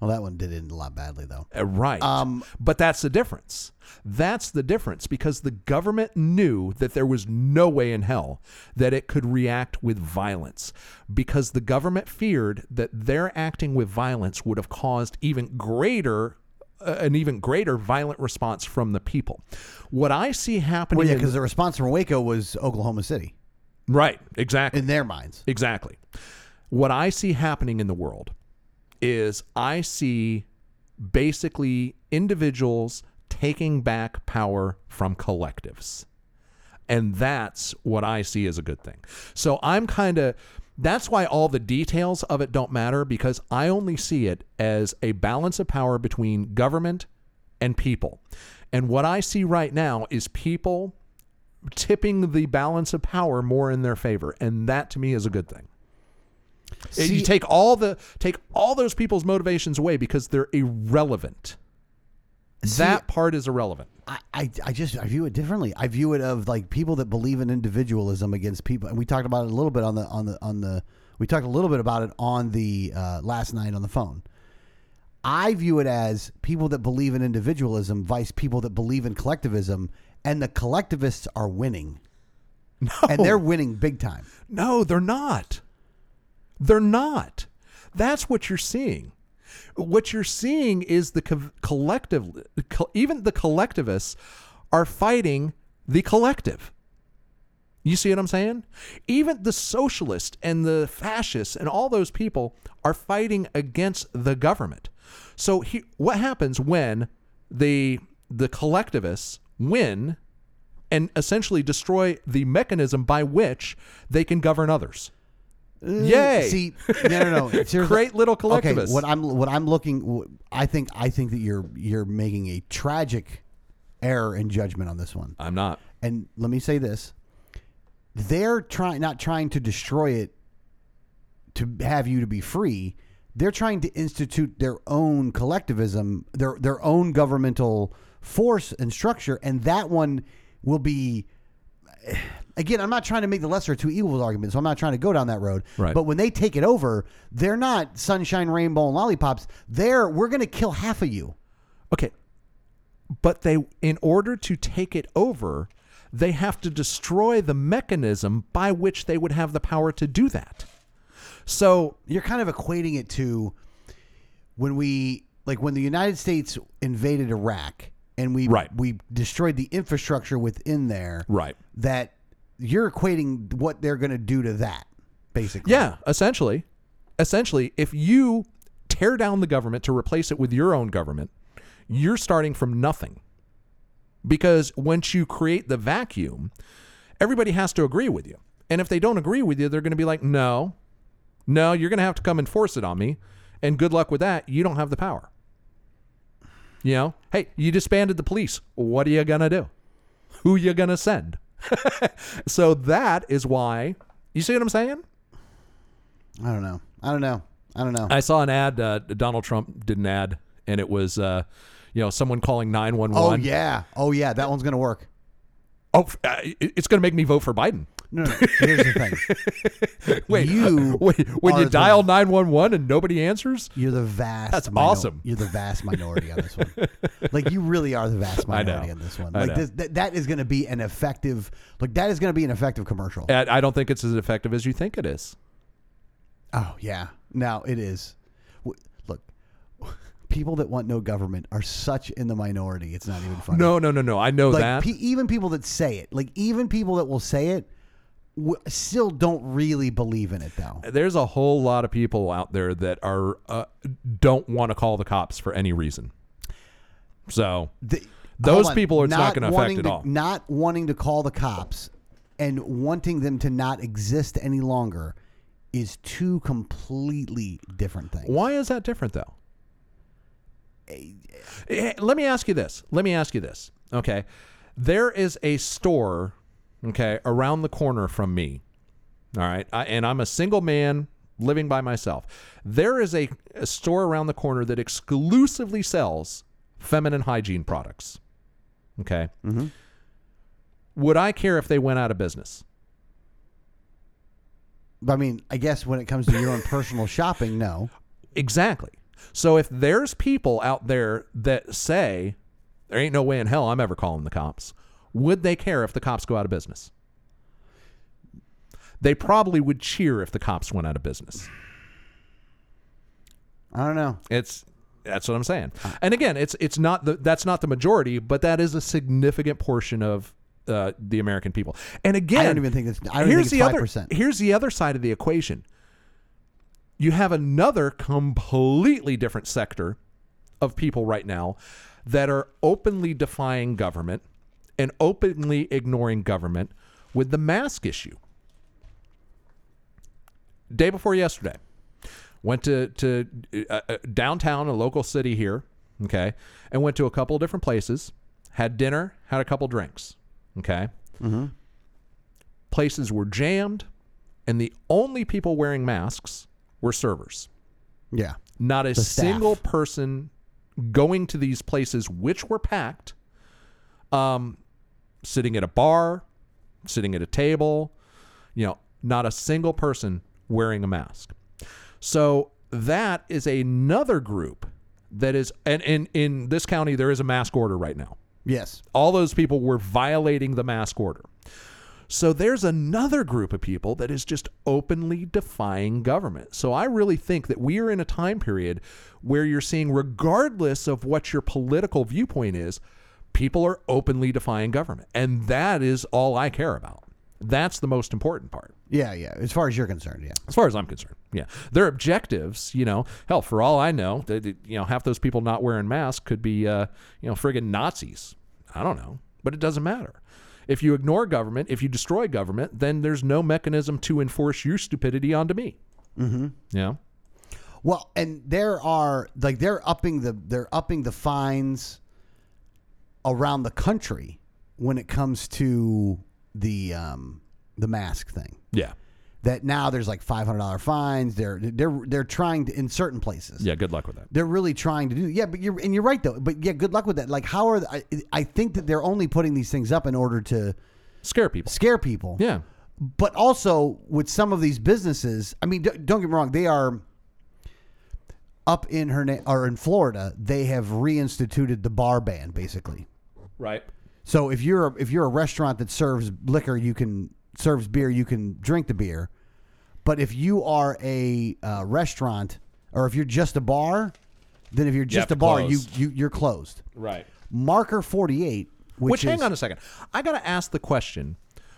Well, that one did end a lot badly, though. Uh, Right. Um, but that's the difference. That's the difference because the government knew that there was no way in hell that it could react with violence because the government feared that their acting with violence would have caused even greater uh, an even greater violent response from the people. What I see happening Well, yeah, because the response from Waco was Oklahoma City. Right. Exactly. in their minds. Exactly. What I see happening in the world is I see basically individuals taking back power from collectives. And that's what I see as a good thing. So I'm kind of that's why all the details of it don't matter because I only see it as a balance of power between government and people. And what I see right now is people tipping the balance of power more in their favor, and that to me is a good thing. See- you take all the take all those people's motivations away because they're irrelevant. that part is irrelevant. I, I, I just I view it differently. I view it of like people that believe in individualism against people, and we talked about it a little bit on the on the on the we talked a little bit about it on the uh, last night on the phone. I view it as people that believe in individualism vice people that believe in collectivism, and the collectivists are winning, *laughs* No, and they're winning big time. no, they're not. They're not. That's what you're seeing. What you're seeing is the co- collective, co- even the collectivists are fighting the collective. You see what I'm saying? Even the socialists and the fascists and all those people are fighting against the government. So he, what happens when the the collectivists win and essentially destroy the mechanism by which they can govern others? Yay! See, no, no, no. *laughs* Seriously. Great little Okay, what I'm what I'm looking, I think I think that you're you're making a tragic error in judgment on this one. I'm not. And let me say this: they're trying not trying to destroy it to have you to be free. They're trying to institute their own collectivism, their their own governmental force and structure, and that one will be. Again, I'm not trying to make the lesser two evils argument, so I'm not trying to go down that road. Right. But when they take it over, they're not sunshine, rainbow, and lollipops. They're we're going to kill half of you. Okay. But they in order to take it over, they have to destroy the mechanism by which they would have the power to do that. So, you're kind of equating it to when we like when the United States invaded Iraq and we Right. we destroyed the infrastructure within there. Right. That you're equating what they're going to do to that basically. yeah, essentially, essentially if you tear down the government to replace it with your own government, you're starting from nothing. Because once you create the vacuum, everybody has to agree with you. And if they don't agree with you, they're going to be like, "No. No, you're going to have to come and force it on me." And good luck with that. You don't have the power. You know, hey, you disbanded the police. What are you going to do? Who you going to send? *laughs* so that is why you see what I'm saying? I don't know. I don't know. I don't know. I saw an ad. Uh, Donald Trump did an ad, and it was, uh, you know, someone calling nine one oh one. yeah. Oh yeah, that one's going to work. Oh, uh, it's going to make me vote for Biden. No, no. Here's the thing. *laughs* Wait, You uh, wait, when you dial nine one one and nobody answers, You're the vast. That's awesome. You're the vast minority on this one. *laughs* Like you really are the vast minority on this one. I Like know. this, that, that is going to be an effective. Like that is going to be an effective commercial. And I don't think it's as effective as you think it is. Oh yeah, now it is. W- Look, people that want no government are such in the minority. It's not even funny. No, no, no, no. I know like that. pe- even people that say it, like even people that will say it, w- still don't really believe in it though. There's a whole lot of people out there that are uh, don't want to call the cops for any reason. So The- Those on. people, are not gonna affect wanting at all. Not wanting to call the cops and wanting them to not exist any longer is two completely different things. Why is that different, though? Eh, Let me ask you this. Let me ask you this. Okay. There is a store, okay, around the corner from me. All right. I, and I'm a single man living by myself. There is a, a store around the corner that exclusively sells feminine hygiene products. Okay. Mm-hmm. Would I care if they went out of business? I mean, I guess when it comes to your own personal *laughs* shopping, no. Exactly. So if there's people out there that say there ain't no way in hell I'm ever calling the cops, would they care if the cops go out of business? They probably would cheer if the cops went out of business. I don't know. It's that's what I'm saying. And again, it's it's not the that's not the majority, but that is a significant portion of uh, the American people. And again, I don't even think it's. I don't here's think the it's five other. percent. Here's the other side of the equation. You have another completely different sector of people right now that are openly defying government and openly ignoring government with the mask issue. Day before yesterday, went to to uh, uh, downtown, a local city here, okay, and went to a couple of different places, had dinner, had a couple drinks, okay. Places were jammed, and the only people wearing masks were servers. Yeah. Not a single person going to these places, which were packed, um, sitting at a bar, sitting at a table, you know, not a single person wearing a mask. So that is another group that is, and in, in this county, there is a mask order right now. Yes. All those people were violating the mask order. So there's another group of people that is just openly defying government. So I really think that we are in a time period where you're seeing, regardless of what your political viewpoint is, people are openly defying government. And that is all I care about. That's the most important part. Yeah. Yeah. As far as you're concerned, yeah. As far as I'm concerned, yeah, their objectives, you know, hell, for all I know, that that, you know, half those people not wearing masks could be, uh, you know, friggin' Nazis. I don't know, but it doesn't matter. If you ignore government, if you destroy government, then there's no mechanism to enforce your stupidity onto me. Mm-hmm. Yeah. Well, and there are like they're upping the they're upping the fines around the country when it comes to the um the mask thing. Yeah. That now there's like five hundred dollar fines. They're they're they're trying to in certain places. Yeah. Good luck with that. They're really trying to do yeah, but you're and you're right though. But yeah, good luck with that. Like how are the, I, I think that they're only putting these things up in order to Scare people. scare people. Yeah. but also with some of these businesses, I mean, don't get me wrong, they are up in her or in Florida. They have reinstituted the bar ban basically. Right. So if you're a, if you're a restaurant that serves liquor, you can serves beer, you can drink the beer. But if you are a uh, restaurant or if you're just a bar, then if you're just a bar, close. you you you're closed. Right. Marker 48, which, Which, is, hang on a second. I got to ask the question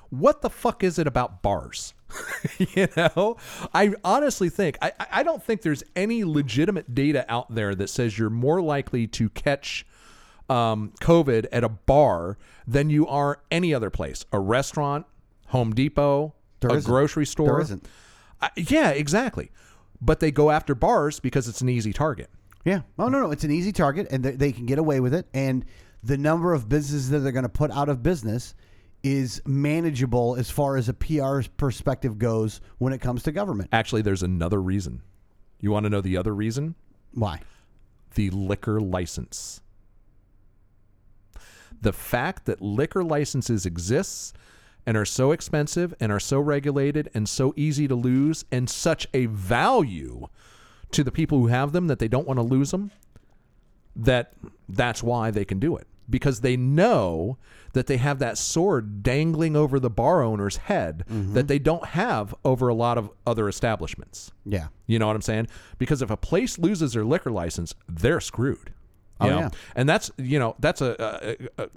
what the fuck is it about bars? *laughs* you know, I honestly think, I, I- don't think there's any legitimate data out there that says you're more likely to catch um, COVID at a bar than you are any other place a restaurant, Home Depot, There a isn't. grocery store. There isn't. I, yeah, exactly. But they go after bars because it's an easy target. Yeah. Oh no, no, it's an easy target, and they, they can get away with it. And the number of businesses that they're going to put out of business is manageable as far as a PR perspective goes when it comes to government. Actually, there's another reason. You want to know the other reason? Why? the liquor license. The fact that liquor licenses exist and are so expensive and are so regulated and so easy to lose and such a value to the people who have them that they don't want to lose them that that's why they can do it because they know that they have that sword dangling over the bar owner's head mm-hmm. that they don't have over a lot of other establishments. Yeah. You know what I'm saying? Because if a place loses their liquor license, they're screwed. Oh, know? yeah. And that's you know that's a, a, a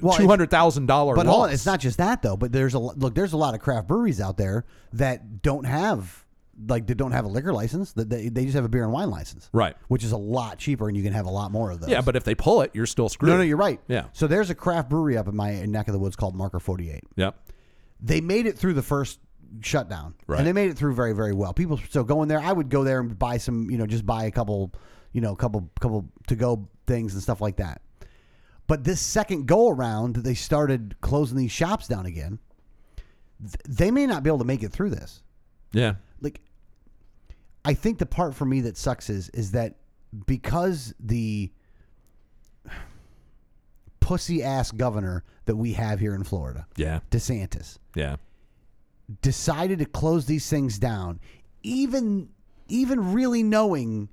Well, two hundred thousand dollar But loss. hold on, it's not just that though. But there's a look. There's a lot of craft breweries out there that don't have like they don't have a liquor license. That they, they just have a beer and wine license, right. which is a lot cheaper, and you can have a lot more of those. Yeah, but if they pull it, you're still screwed. no, no, you're right. Yeah. So there's a craft brewery up in my neck of the woods called Marker 48. Yep. they made it through the first shutdown, Right. and they made it through very, very well. People still going there, I would go there and buy some, you know, just buy a couple, you know, couple, couple to go things and stuff like that. But this second go around, they started closing these shops down again. Th- They may not be able to make it through this. Yeah. I think the part for me that sucks is is that because the pussy ass governor that we have here in Florida, Yeah. DeSantis, Yeah. decided to close these things down, even even really knowing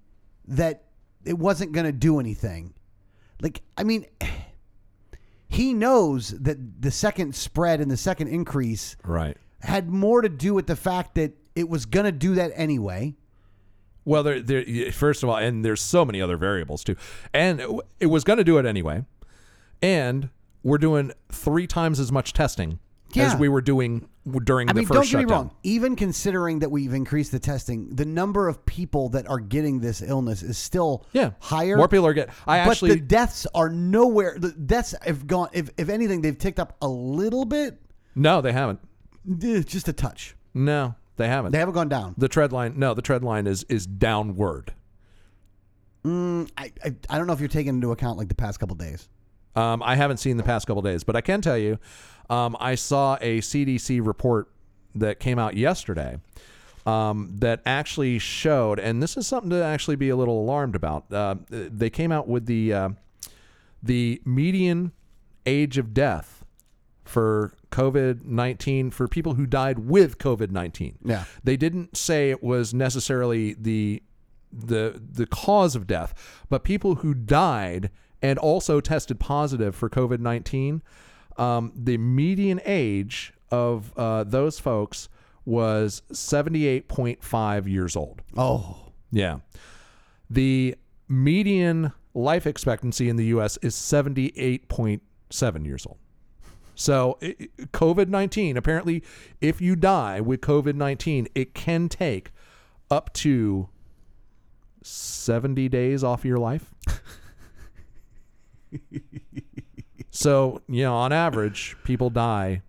that it wasn't going to do anything. Like, I mean, *sighs* he knows that the second spread and the second increase Right. had more to do with the fact that it was going to do that anyway. Well, there, there. First of all, and there's so many other variables too, and it, it was going to do it anyway, and we're doing three times as much testing Yeah. as we were doing during I the mean, 1st don't get shutdown. me wrong. Even considering that we've increased the testing, the number of people that are getting this illness is still Yeah, higher. More people are getting. I but actually the deaths are nowhere. The deaths have gone. If if anything, they've ticked up a little bit, no, they haven't. eh, just a touch. No, they haven't. They haven't gone down. the tread line. No, the tread line is is downward. I, I I don't know if you're taking into account like the past couple days. Um, I haven't seen the past couple days, but I can tell you, um, I saw a CDC report that came out yesterday um, that actually showed, and this is something to actually be a little alarmed about. Uh, they came out with the uh, the median age of death for COVID nineteen for people who died with COVID nineteen. Yeah. they didn't say it was necessarily the the the cause of death, but people who died and also tested positive for COVID nineteen. Um, the median age of uh, those folks was seventy eight point five years old. Oh, Yeah. The median life expectancy in the U.S. is 78.7 years old. So, COVID 19, apparently, if you die with COVID 19, it can take up to 70 days off your life. *laughs* so, you know, on average, people die,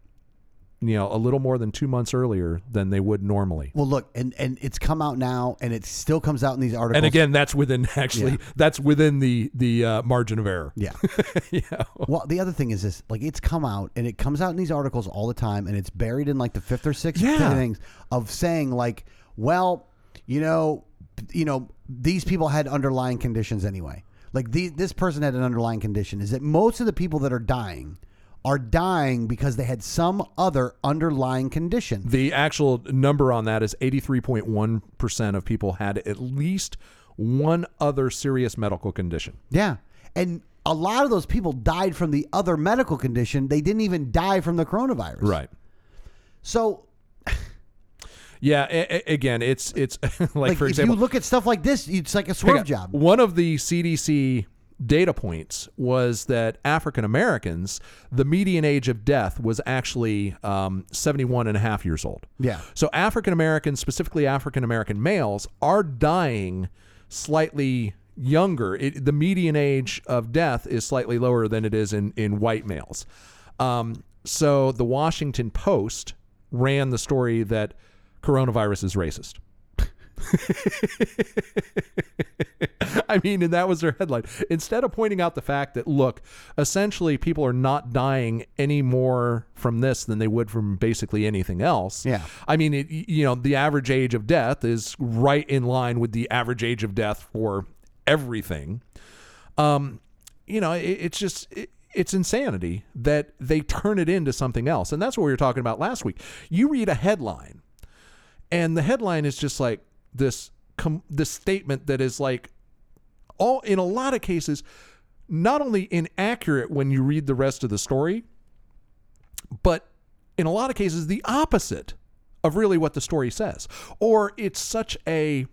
you know, a little more than two months earlier than they would normally. well, look, and and it's come out now, and it still comes out in these articles. And again, that's within *laughs* actually Yeah. that's within the the uh, margin of error. yeah. *laughs* yeah. Well, the other thing is this: like it's come out, and it comes out in these articles all the time, and it's buried in like the fifth or sixth Yeah. things of saying like, well, you know, you know, these people had underlying conditions anyway. Like this person had an underlying condition. Is that most of the people that are dying are dying because they had some other underlying condition. The actual number on that is 83.1% of people had at least one other serious medical condition. Yeah, and a lot of those people died from the other medical condition. They didn't even die from the coronavirus. Right. So, *sighs* Yeah, a- a- again, it's it's *laughs* like, like, for example, if you look at stuff like this, it's like a swerve job. One of the CDC data points was that African Americans, the median age of death was actually um, 71 and a half years old. Yeah. So African Americans, specifically African American males, are dying slightly younger. It, the median age of death is slightly lower than it is in, in white males. Um, so the Washington Post ran the story that coronavirus is racist. I mean, and that was their headline. Instead of pointing out the fact that, look, essentially people are not dying any more from this than they would from basically anything else. Yeah. I mean, it, you know, the average age of death is right in line with the average age of death for everything. Um, you know, it, it's just. It, it's insanity that they turn it into something else. And that's what we were talking about last week. You read a headline and the headline is just like this com- this statement that is like all in a lot of cases not only inaccurate when you read the rest of the story but in a lot of cases the opposite of really what the story says. Or it's such a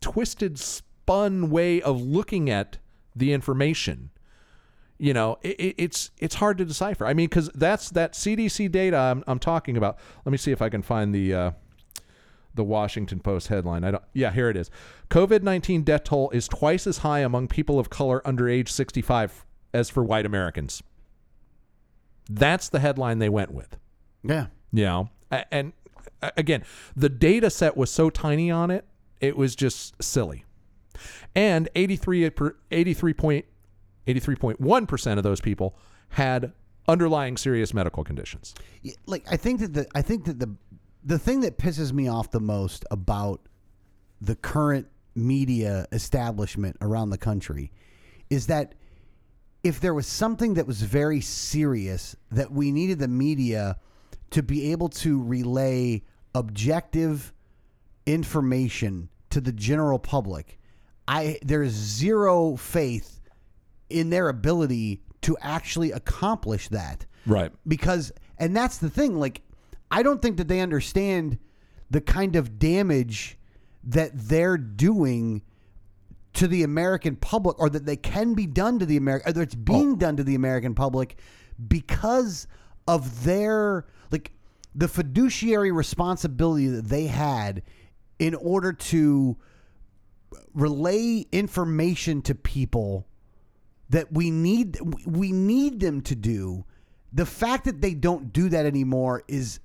twisted spun way of looking at the information. You know it, it- it's it's hard to decipher. I mean because that's that cdc data I'm, I'm talking about. Let me see if i can find the uh, the washington post headline. I don't yeah here it is. Covid-19 death toll is twice as high among people of color under age 65 as for white americans. That's the headline they went with. Yeah. you know and uh, again the data set was so tiny on it it was just silly. And 83 per- 83 83.1% of those people had underlying serious medical conditions. Like I think that the I think that the the thing that pisses me off the most about the current media establishment around the country is that if there was something that was very serious that we needed the media to be able to relay objective information to the general public i there's zero faith in their ability to actually accomplish that. Right. Because and that's the thing like i don't think that they understand the kind of damage that they're doing to the American public, or that they can be done to the American, or that it's oh. being Oh. done to the American public because of their like the fiduciary responsibility that they had in order to relay information to people that we need we need them to do the fact that they don't do that anymore is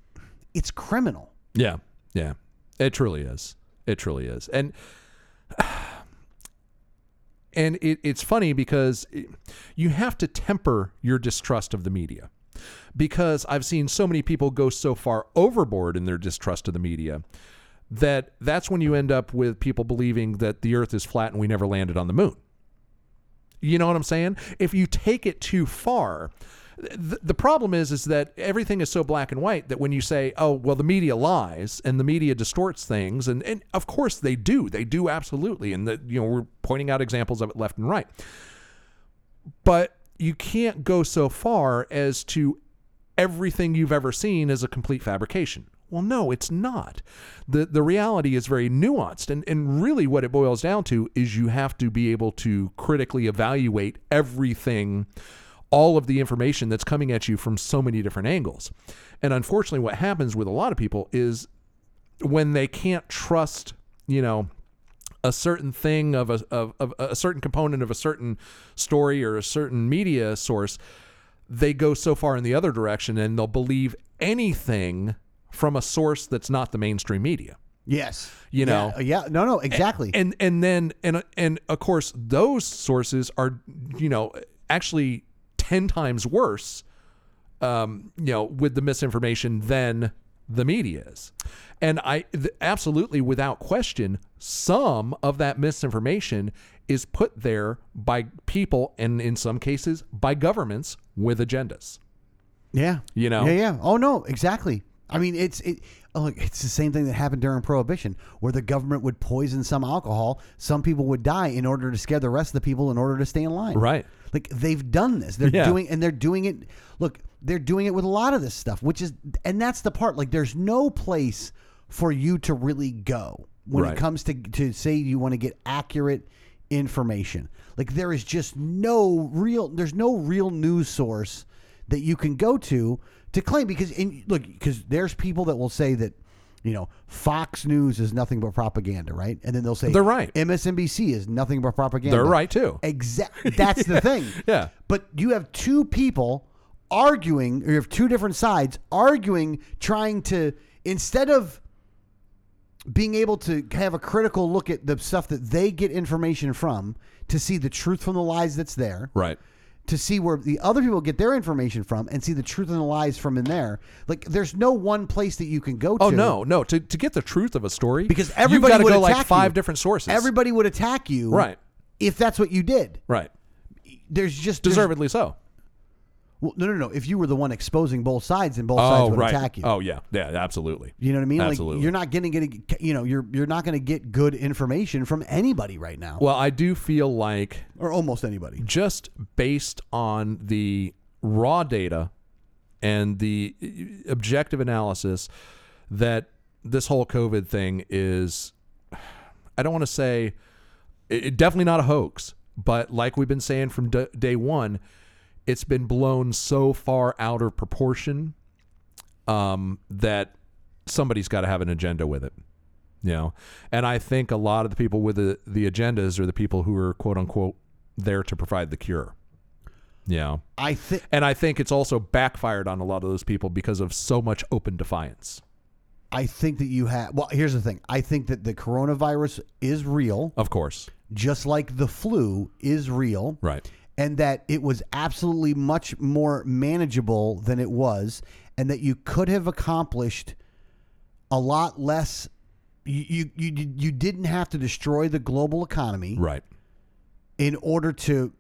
it's criminal Yeah, yeah, it truly is. It truly is, and *sighs* and it, it's funny because you have to temper your distrust of the media because I've seen so many people go so far overboard in their distrust of the media that that's when you end up with people believing that the Earth is flat and we never landed on the moon. You know what I'm saying? If you take it too far, the, problem is is that everything is so black and white that when you say, "Oh, well, the media lies and the media distorts things," and and of course they do, they do absolutely, and that you know we're pointing out examples of it left and right. But you can't go so far as to everything you've ever seen is a complete fabrication. Well, no, it's not. The the reality is very nuanced and, and really what it boils down to is you have to be able to critically evaluate everything, all of the information that's coming at you from so many different angles. And unfortunately what happens with a lot of people is when they can't trust, you know, a certain thing of a of, of a certain component of a certain story or a certain media source, they go so far in the other direction and they'll believe anything from a source that's not the mainstream media. yes You know. yeah, yeah no no exactly And and then and and of course those sources are you know actually 10 times worse um you know with the misinformation than the media is. And I th- absolutely without question some of that misinformation is put there by people and in some cases by governments with agendas. Yeah. You know? Yeah, yeah. Oh no, exactly. I mean, it's it. Oh, look, it's the same thing that happened during Prohibition, where the government would poison some alcohol. Some people would die in order to scare the rest of the people in order to stay in line. Right. Like they've done this. They're Yeah. doing, and they're doing it. Look, they're doing it with a lot of this stuff, which is, and that's the part. Like, there's no place for you to really go when Right. it comes to to say you want to get accurate information. Like, there is just no real. There's no real news source that you can go to to claim because in look because there's people that will say that you know Fox News is nothing but propaganda, right? And then they'll say They're right. MSNBC is nothing but propaganda. They're right too. Exactly. *laughs* That's the thing. Yeah. But you have two people arguing, or you have two different sides arguing, trying to instead of being able to have a critical look at the stuff that they get information from to see the truth from the lies that's there Right. To see where the other people get their information from and see the truth and the lies from in there. Like there's no one place that you can go oh, to. Oh no, no. To to get the truth of a story, Because everybody you've got to would go like attack five you. different sources. Everybody would attack you. Right. If that's what you did. right, There's just there's- deservedly so. Well, no, no, no. If you were the one exposing both sides, then both Oh sides would right. attack you. Oh yeah, yeah, absolutely. You know what I mean? Absolutely. Like you're not getting getting you know you're you're not going to get good information from anybody right now, Well, I do feel like or almost anybody. just based on the raw data and the objective analysis that this whole COVID thing is, I don't want to say, it, it- definitely not a hoax, but like we've been saying from d- day one, it's been blown so far out of proportion um, that somebody's got to have an agenda with it. You know, and I think a lot of the people with the, the agendas are the people who are quote unquote there to provide the cure. You know, I think and I think it's also backfired on a lot of those people because of so much open defiance. I think that you have. Well, here's the thing. I think that the coronavirus is real, Of course. just like the flu is real. Right. And that it was absolutely much more manageable than it was, and that you could have accomplished a lot less. You you you, you didn't have to destroy the global economy Right. in order to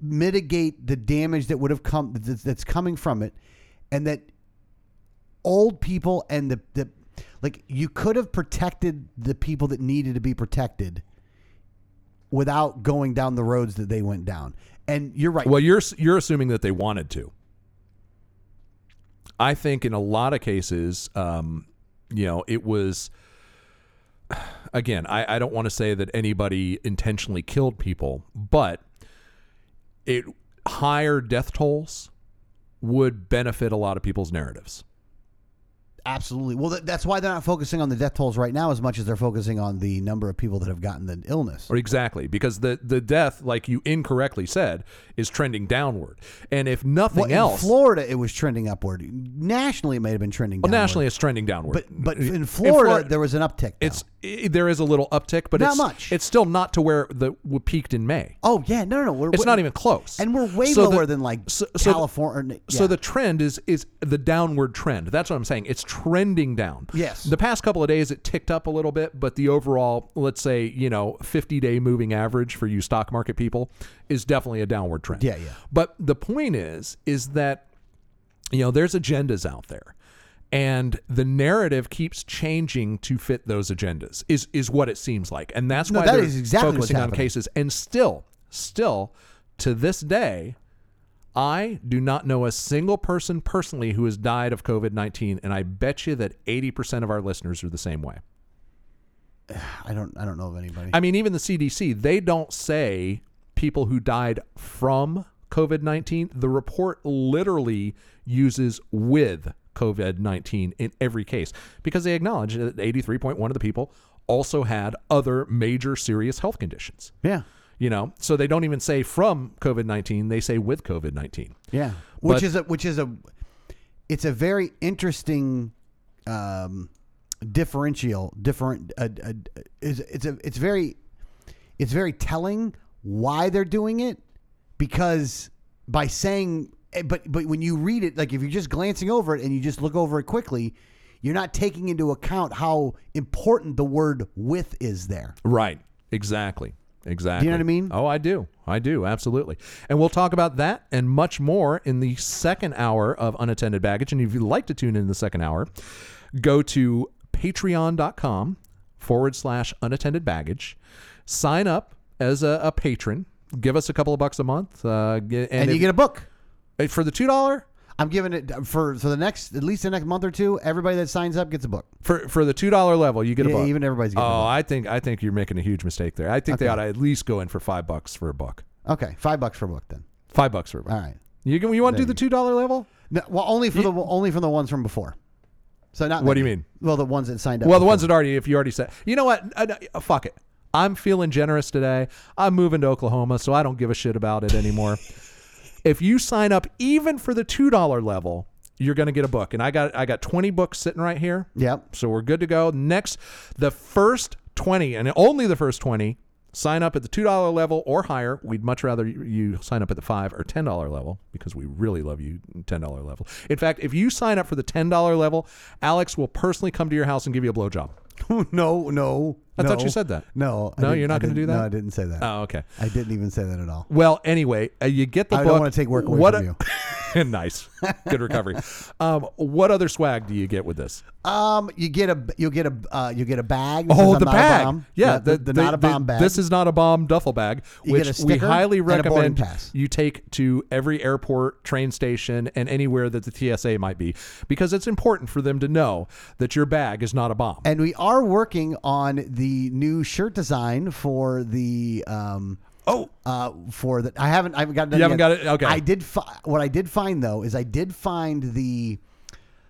mitigate the damage that would have come that's that's coming from it, and that old people and the the like you could have protected the people that needed to be protected without going down the roads that they went down. And you're right. Well, you're you're assuming that they wanted to. I think in a lot of cases, um, you know, it was again, I, I don't want to say that anybody intentionally killed people, but it higher death tolls would benefit a lot of people's narratives. Absolutely. Well, th- that's why they're not focusing on the death tolls right now as much as they're focusing on the number of people that have gotten the illness. Or exactly, because the the death, like you incorrectly said, is trending downward. And if nothing Well, else, in Florida, it was trending upward. Nationally, it may have been trending well, downward. nationally it's trending downward. but but in Florida, there was an uptick. now. it's i there is a little uptick, but Not it's much. It's still not to where the w- peaked in May. oh yeah, no, no, no. We're, It's we're- not even close, and we're way So the- lower than like so- so the- California. So yeah. the trend is is the downward trend. That's what I'm saying. It's trending down. Yes. The past couple of days it ticked up a little bit, but the overall, let's say, you know, 50 day moving average for you stock market people is definitely a downward trend. Yeah, yeah. But the point is, is that you know there's agendas out there and the narrative keeps changing to fit those agendas is is what it seems like and that's No, why that they're is exactly focusing on cases and still still to this day I do not know a single person personally who has died of COVID 19, and I bet you that 80% of our listeners are the same way. *sighs* I don't I don't know of anybody. I mean, even the CDC, they don't say people who died from COVID 19. The report literally uses with COVID 19 in every case because they acknowledge that 83.1 of the people also had other major serious health conditions. yeah, You know, so they don't even say from COVID 19, they say with COVID 19. yeah. Which But- is a which is a it's a very interesting um, differential different uh, uh, is it's a it's very it's very telling why they're doing it because by saying eh, but but when you read it like if you're just glancing over it and you just look over it quickly you're not taking into account how important the word with is there Right. Exactly. Exactly. Do you know what I mean? Oh, I do. I do. Absolutely. And we'll talk about that and much more in the second hour of Unattended Baggage. And if you'd like to tune in the second hour, go to patreon.com forward slash unattended baggage. Sign up as a, a patron. Give us a couple of bucks a month. Uh, get- and, you if- get a book for the $2. I'm giving it for for the next at least the next month or two everybody that signs up gets a book For for the two dollar level, you get a Yeah, book. even everybody's getting a Oh, book. I think I think you're making a huge mistake there. I think they ought to at least go in for five bucks for a book. okay five bucks for a book then Five bucks for a book. all right You can, you want to do the two dollar level? No, well, only for the only from the ones from before. So not. What do you mean? Well, the ones that signed up. Well, the before. ones that already, if you already said, you know what, uh, uh, fuck it. I'm feeling generous today. I'm moving to Oklahoma, so I don't give a shit about it anymore. *laughs* if you sign up even for the two dollar level, you're going to get a book, and I got I got 20 books sitting right here. Yep. So we're good to go. Next, the first 20, and only the first 20, sign up at the $2 level or higher. We'd much rather you- you sign up at the 5 or $10 level because we really love you $10 level. In fact, if you sign up for the $10 level, Alex will personally come to your house and give you a blowjob. *laughs* no, no. I thought you said that. No. I No, didn't- you're not gonna didn't- do that? No, I didn't say that. Oh, okay. I didn't even say that at all. Well, anyway, uh, you get the I book. don't wanna take work away from you. *laughs* nice, good recovery. Um, what other swag do you get with this? Um, you get a you'll get a uh, you get a bag. Oh, says, the "I'm not a bag. bomb." Yeah, the, the, not a bomb bag. This is not a bomb duffel bag, You get which a we sticker highly and a boarding recommend pass. you take to every airport, train station, and anywhere that the TSA might be, because it's important for them to know that your bag is not a bomb. and we are working on the new shirt design for the um oh, uh for the I haven't I haven't got it You haven't yet. got it? Okay. I did fi- what I did find though is I did find the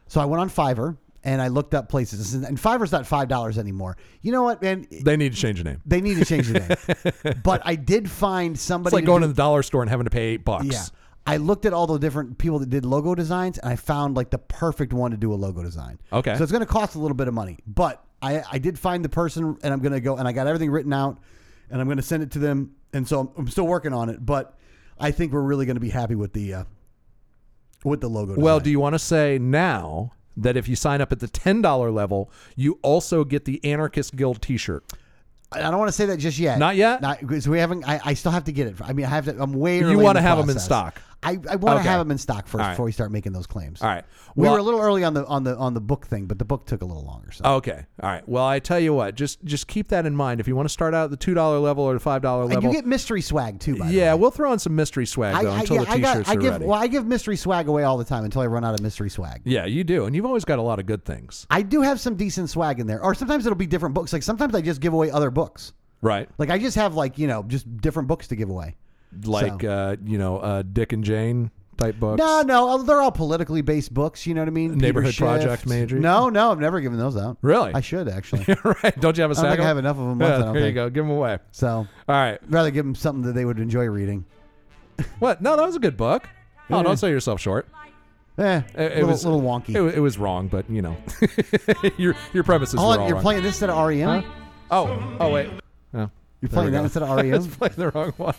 so I went on Fiverr and I looked up places and Fiverr's not five dollars anymore. You know what, man? they need to change the name. They need to change the name. *laughs* but I did find somebody. It's like going do- to the dollar store and having to pay eight bucks. Yeah. I looked at all the different people that did logo designs and I found like the perfect one to do a logo design. Okay. So it's going to cost a little bit of money, but I, I did find the person and I'm going to go and I got everything written out and I'm going to send it to them. And so I'm, I'm still working on it, but I think we're really going to be happy with the, uh, with the logo. Well, do you want to say now that if you sign up at the ten dollar level, you also get the Anarchist Guild T-shirt? I I don't want to say that just yet. Not yet? Not because we haven't. I, I still have to get it. I mean, I have to. I'm way. You early in wanna the them in stock. I, I want to Okay. have them in stock first right. before we start making those claims. All right. We Well- were a little early on the on the on the book thing, but the book took a little longer. So Okay. All right. Well, I tell you what, just just keep that in mind. If you want to start out at the two dollar level or the five dollar and level, you get mystery swag too. By the yeah, way. we'll throw in some mystery swag though until yeah, the I t-shirts I are give ready. well, I give mystery swag away all the time until I run out of mystery swag. yeah, you do, and you've always got a lot of good things, I do have some decent swag in there, or sometimes it'll be different books. Like sometimes I just give away other books. right? Like I just have like you know just different books to give away. Like So- uh, you know, uh, Dick and Jane type books. No, no, they're all politically based books. You know what I mean? Peter Neighborhood Schiff. Project, maybe? No, no, I've never given those out. Really? I should actually. *laughs* right? Don't you have a I don't stack? think I have enough of them left, I don't there you think. go. Give them away. So All right. I'd rather give them something that they would enjoy reading. *laughs* What? No, that was a good book. Oh, don't sell yourself short. Eh, It, it little, was little wonky. It, wa- it was wrong, but you know, *laughs* your your premises Hold were on, all you're wrong. playing this instead of REM. Oh, oh wait. You're playing that instead of *laughs* I was REM. playing the wrong one.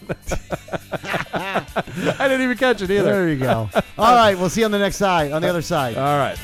*laughs* I didn't even catch it either. There you go. *laughs* All right, we'll see you on the next side, on the other side. All right.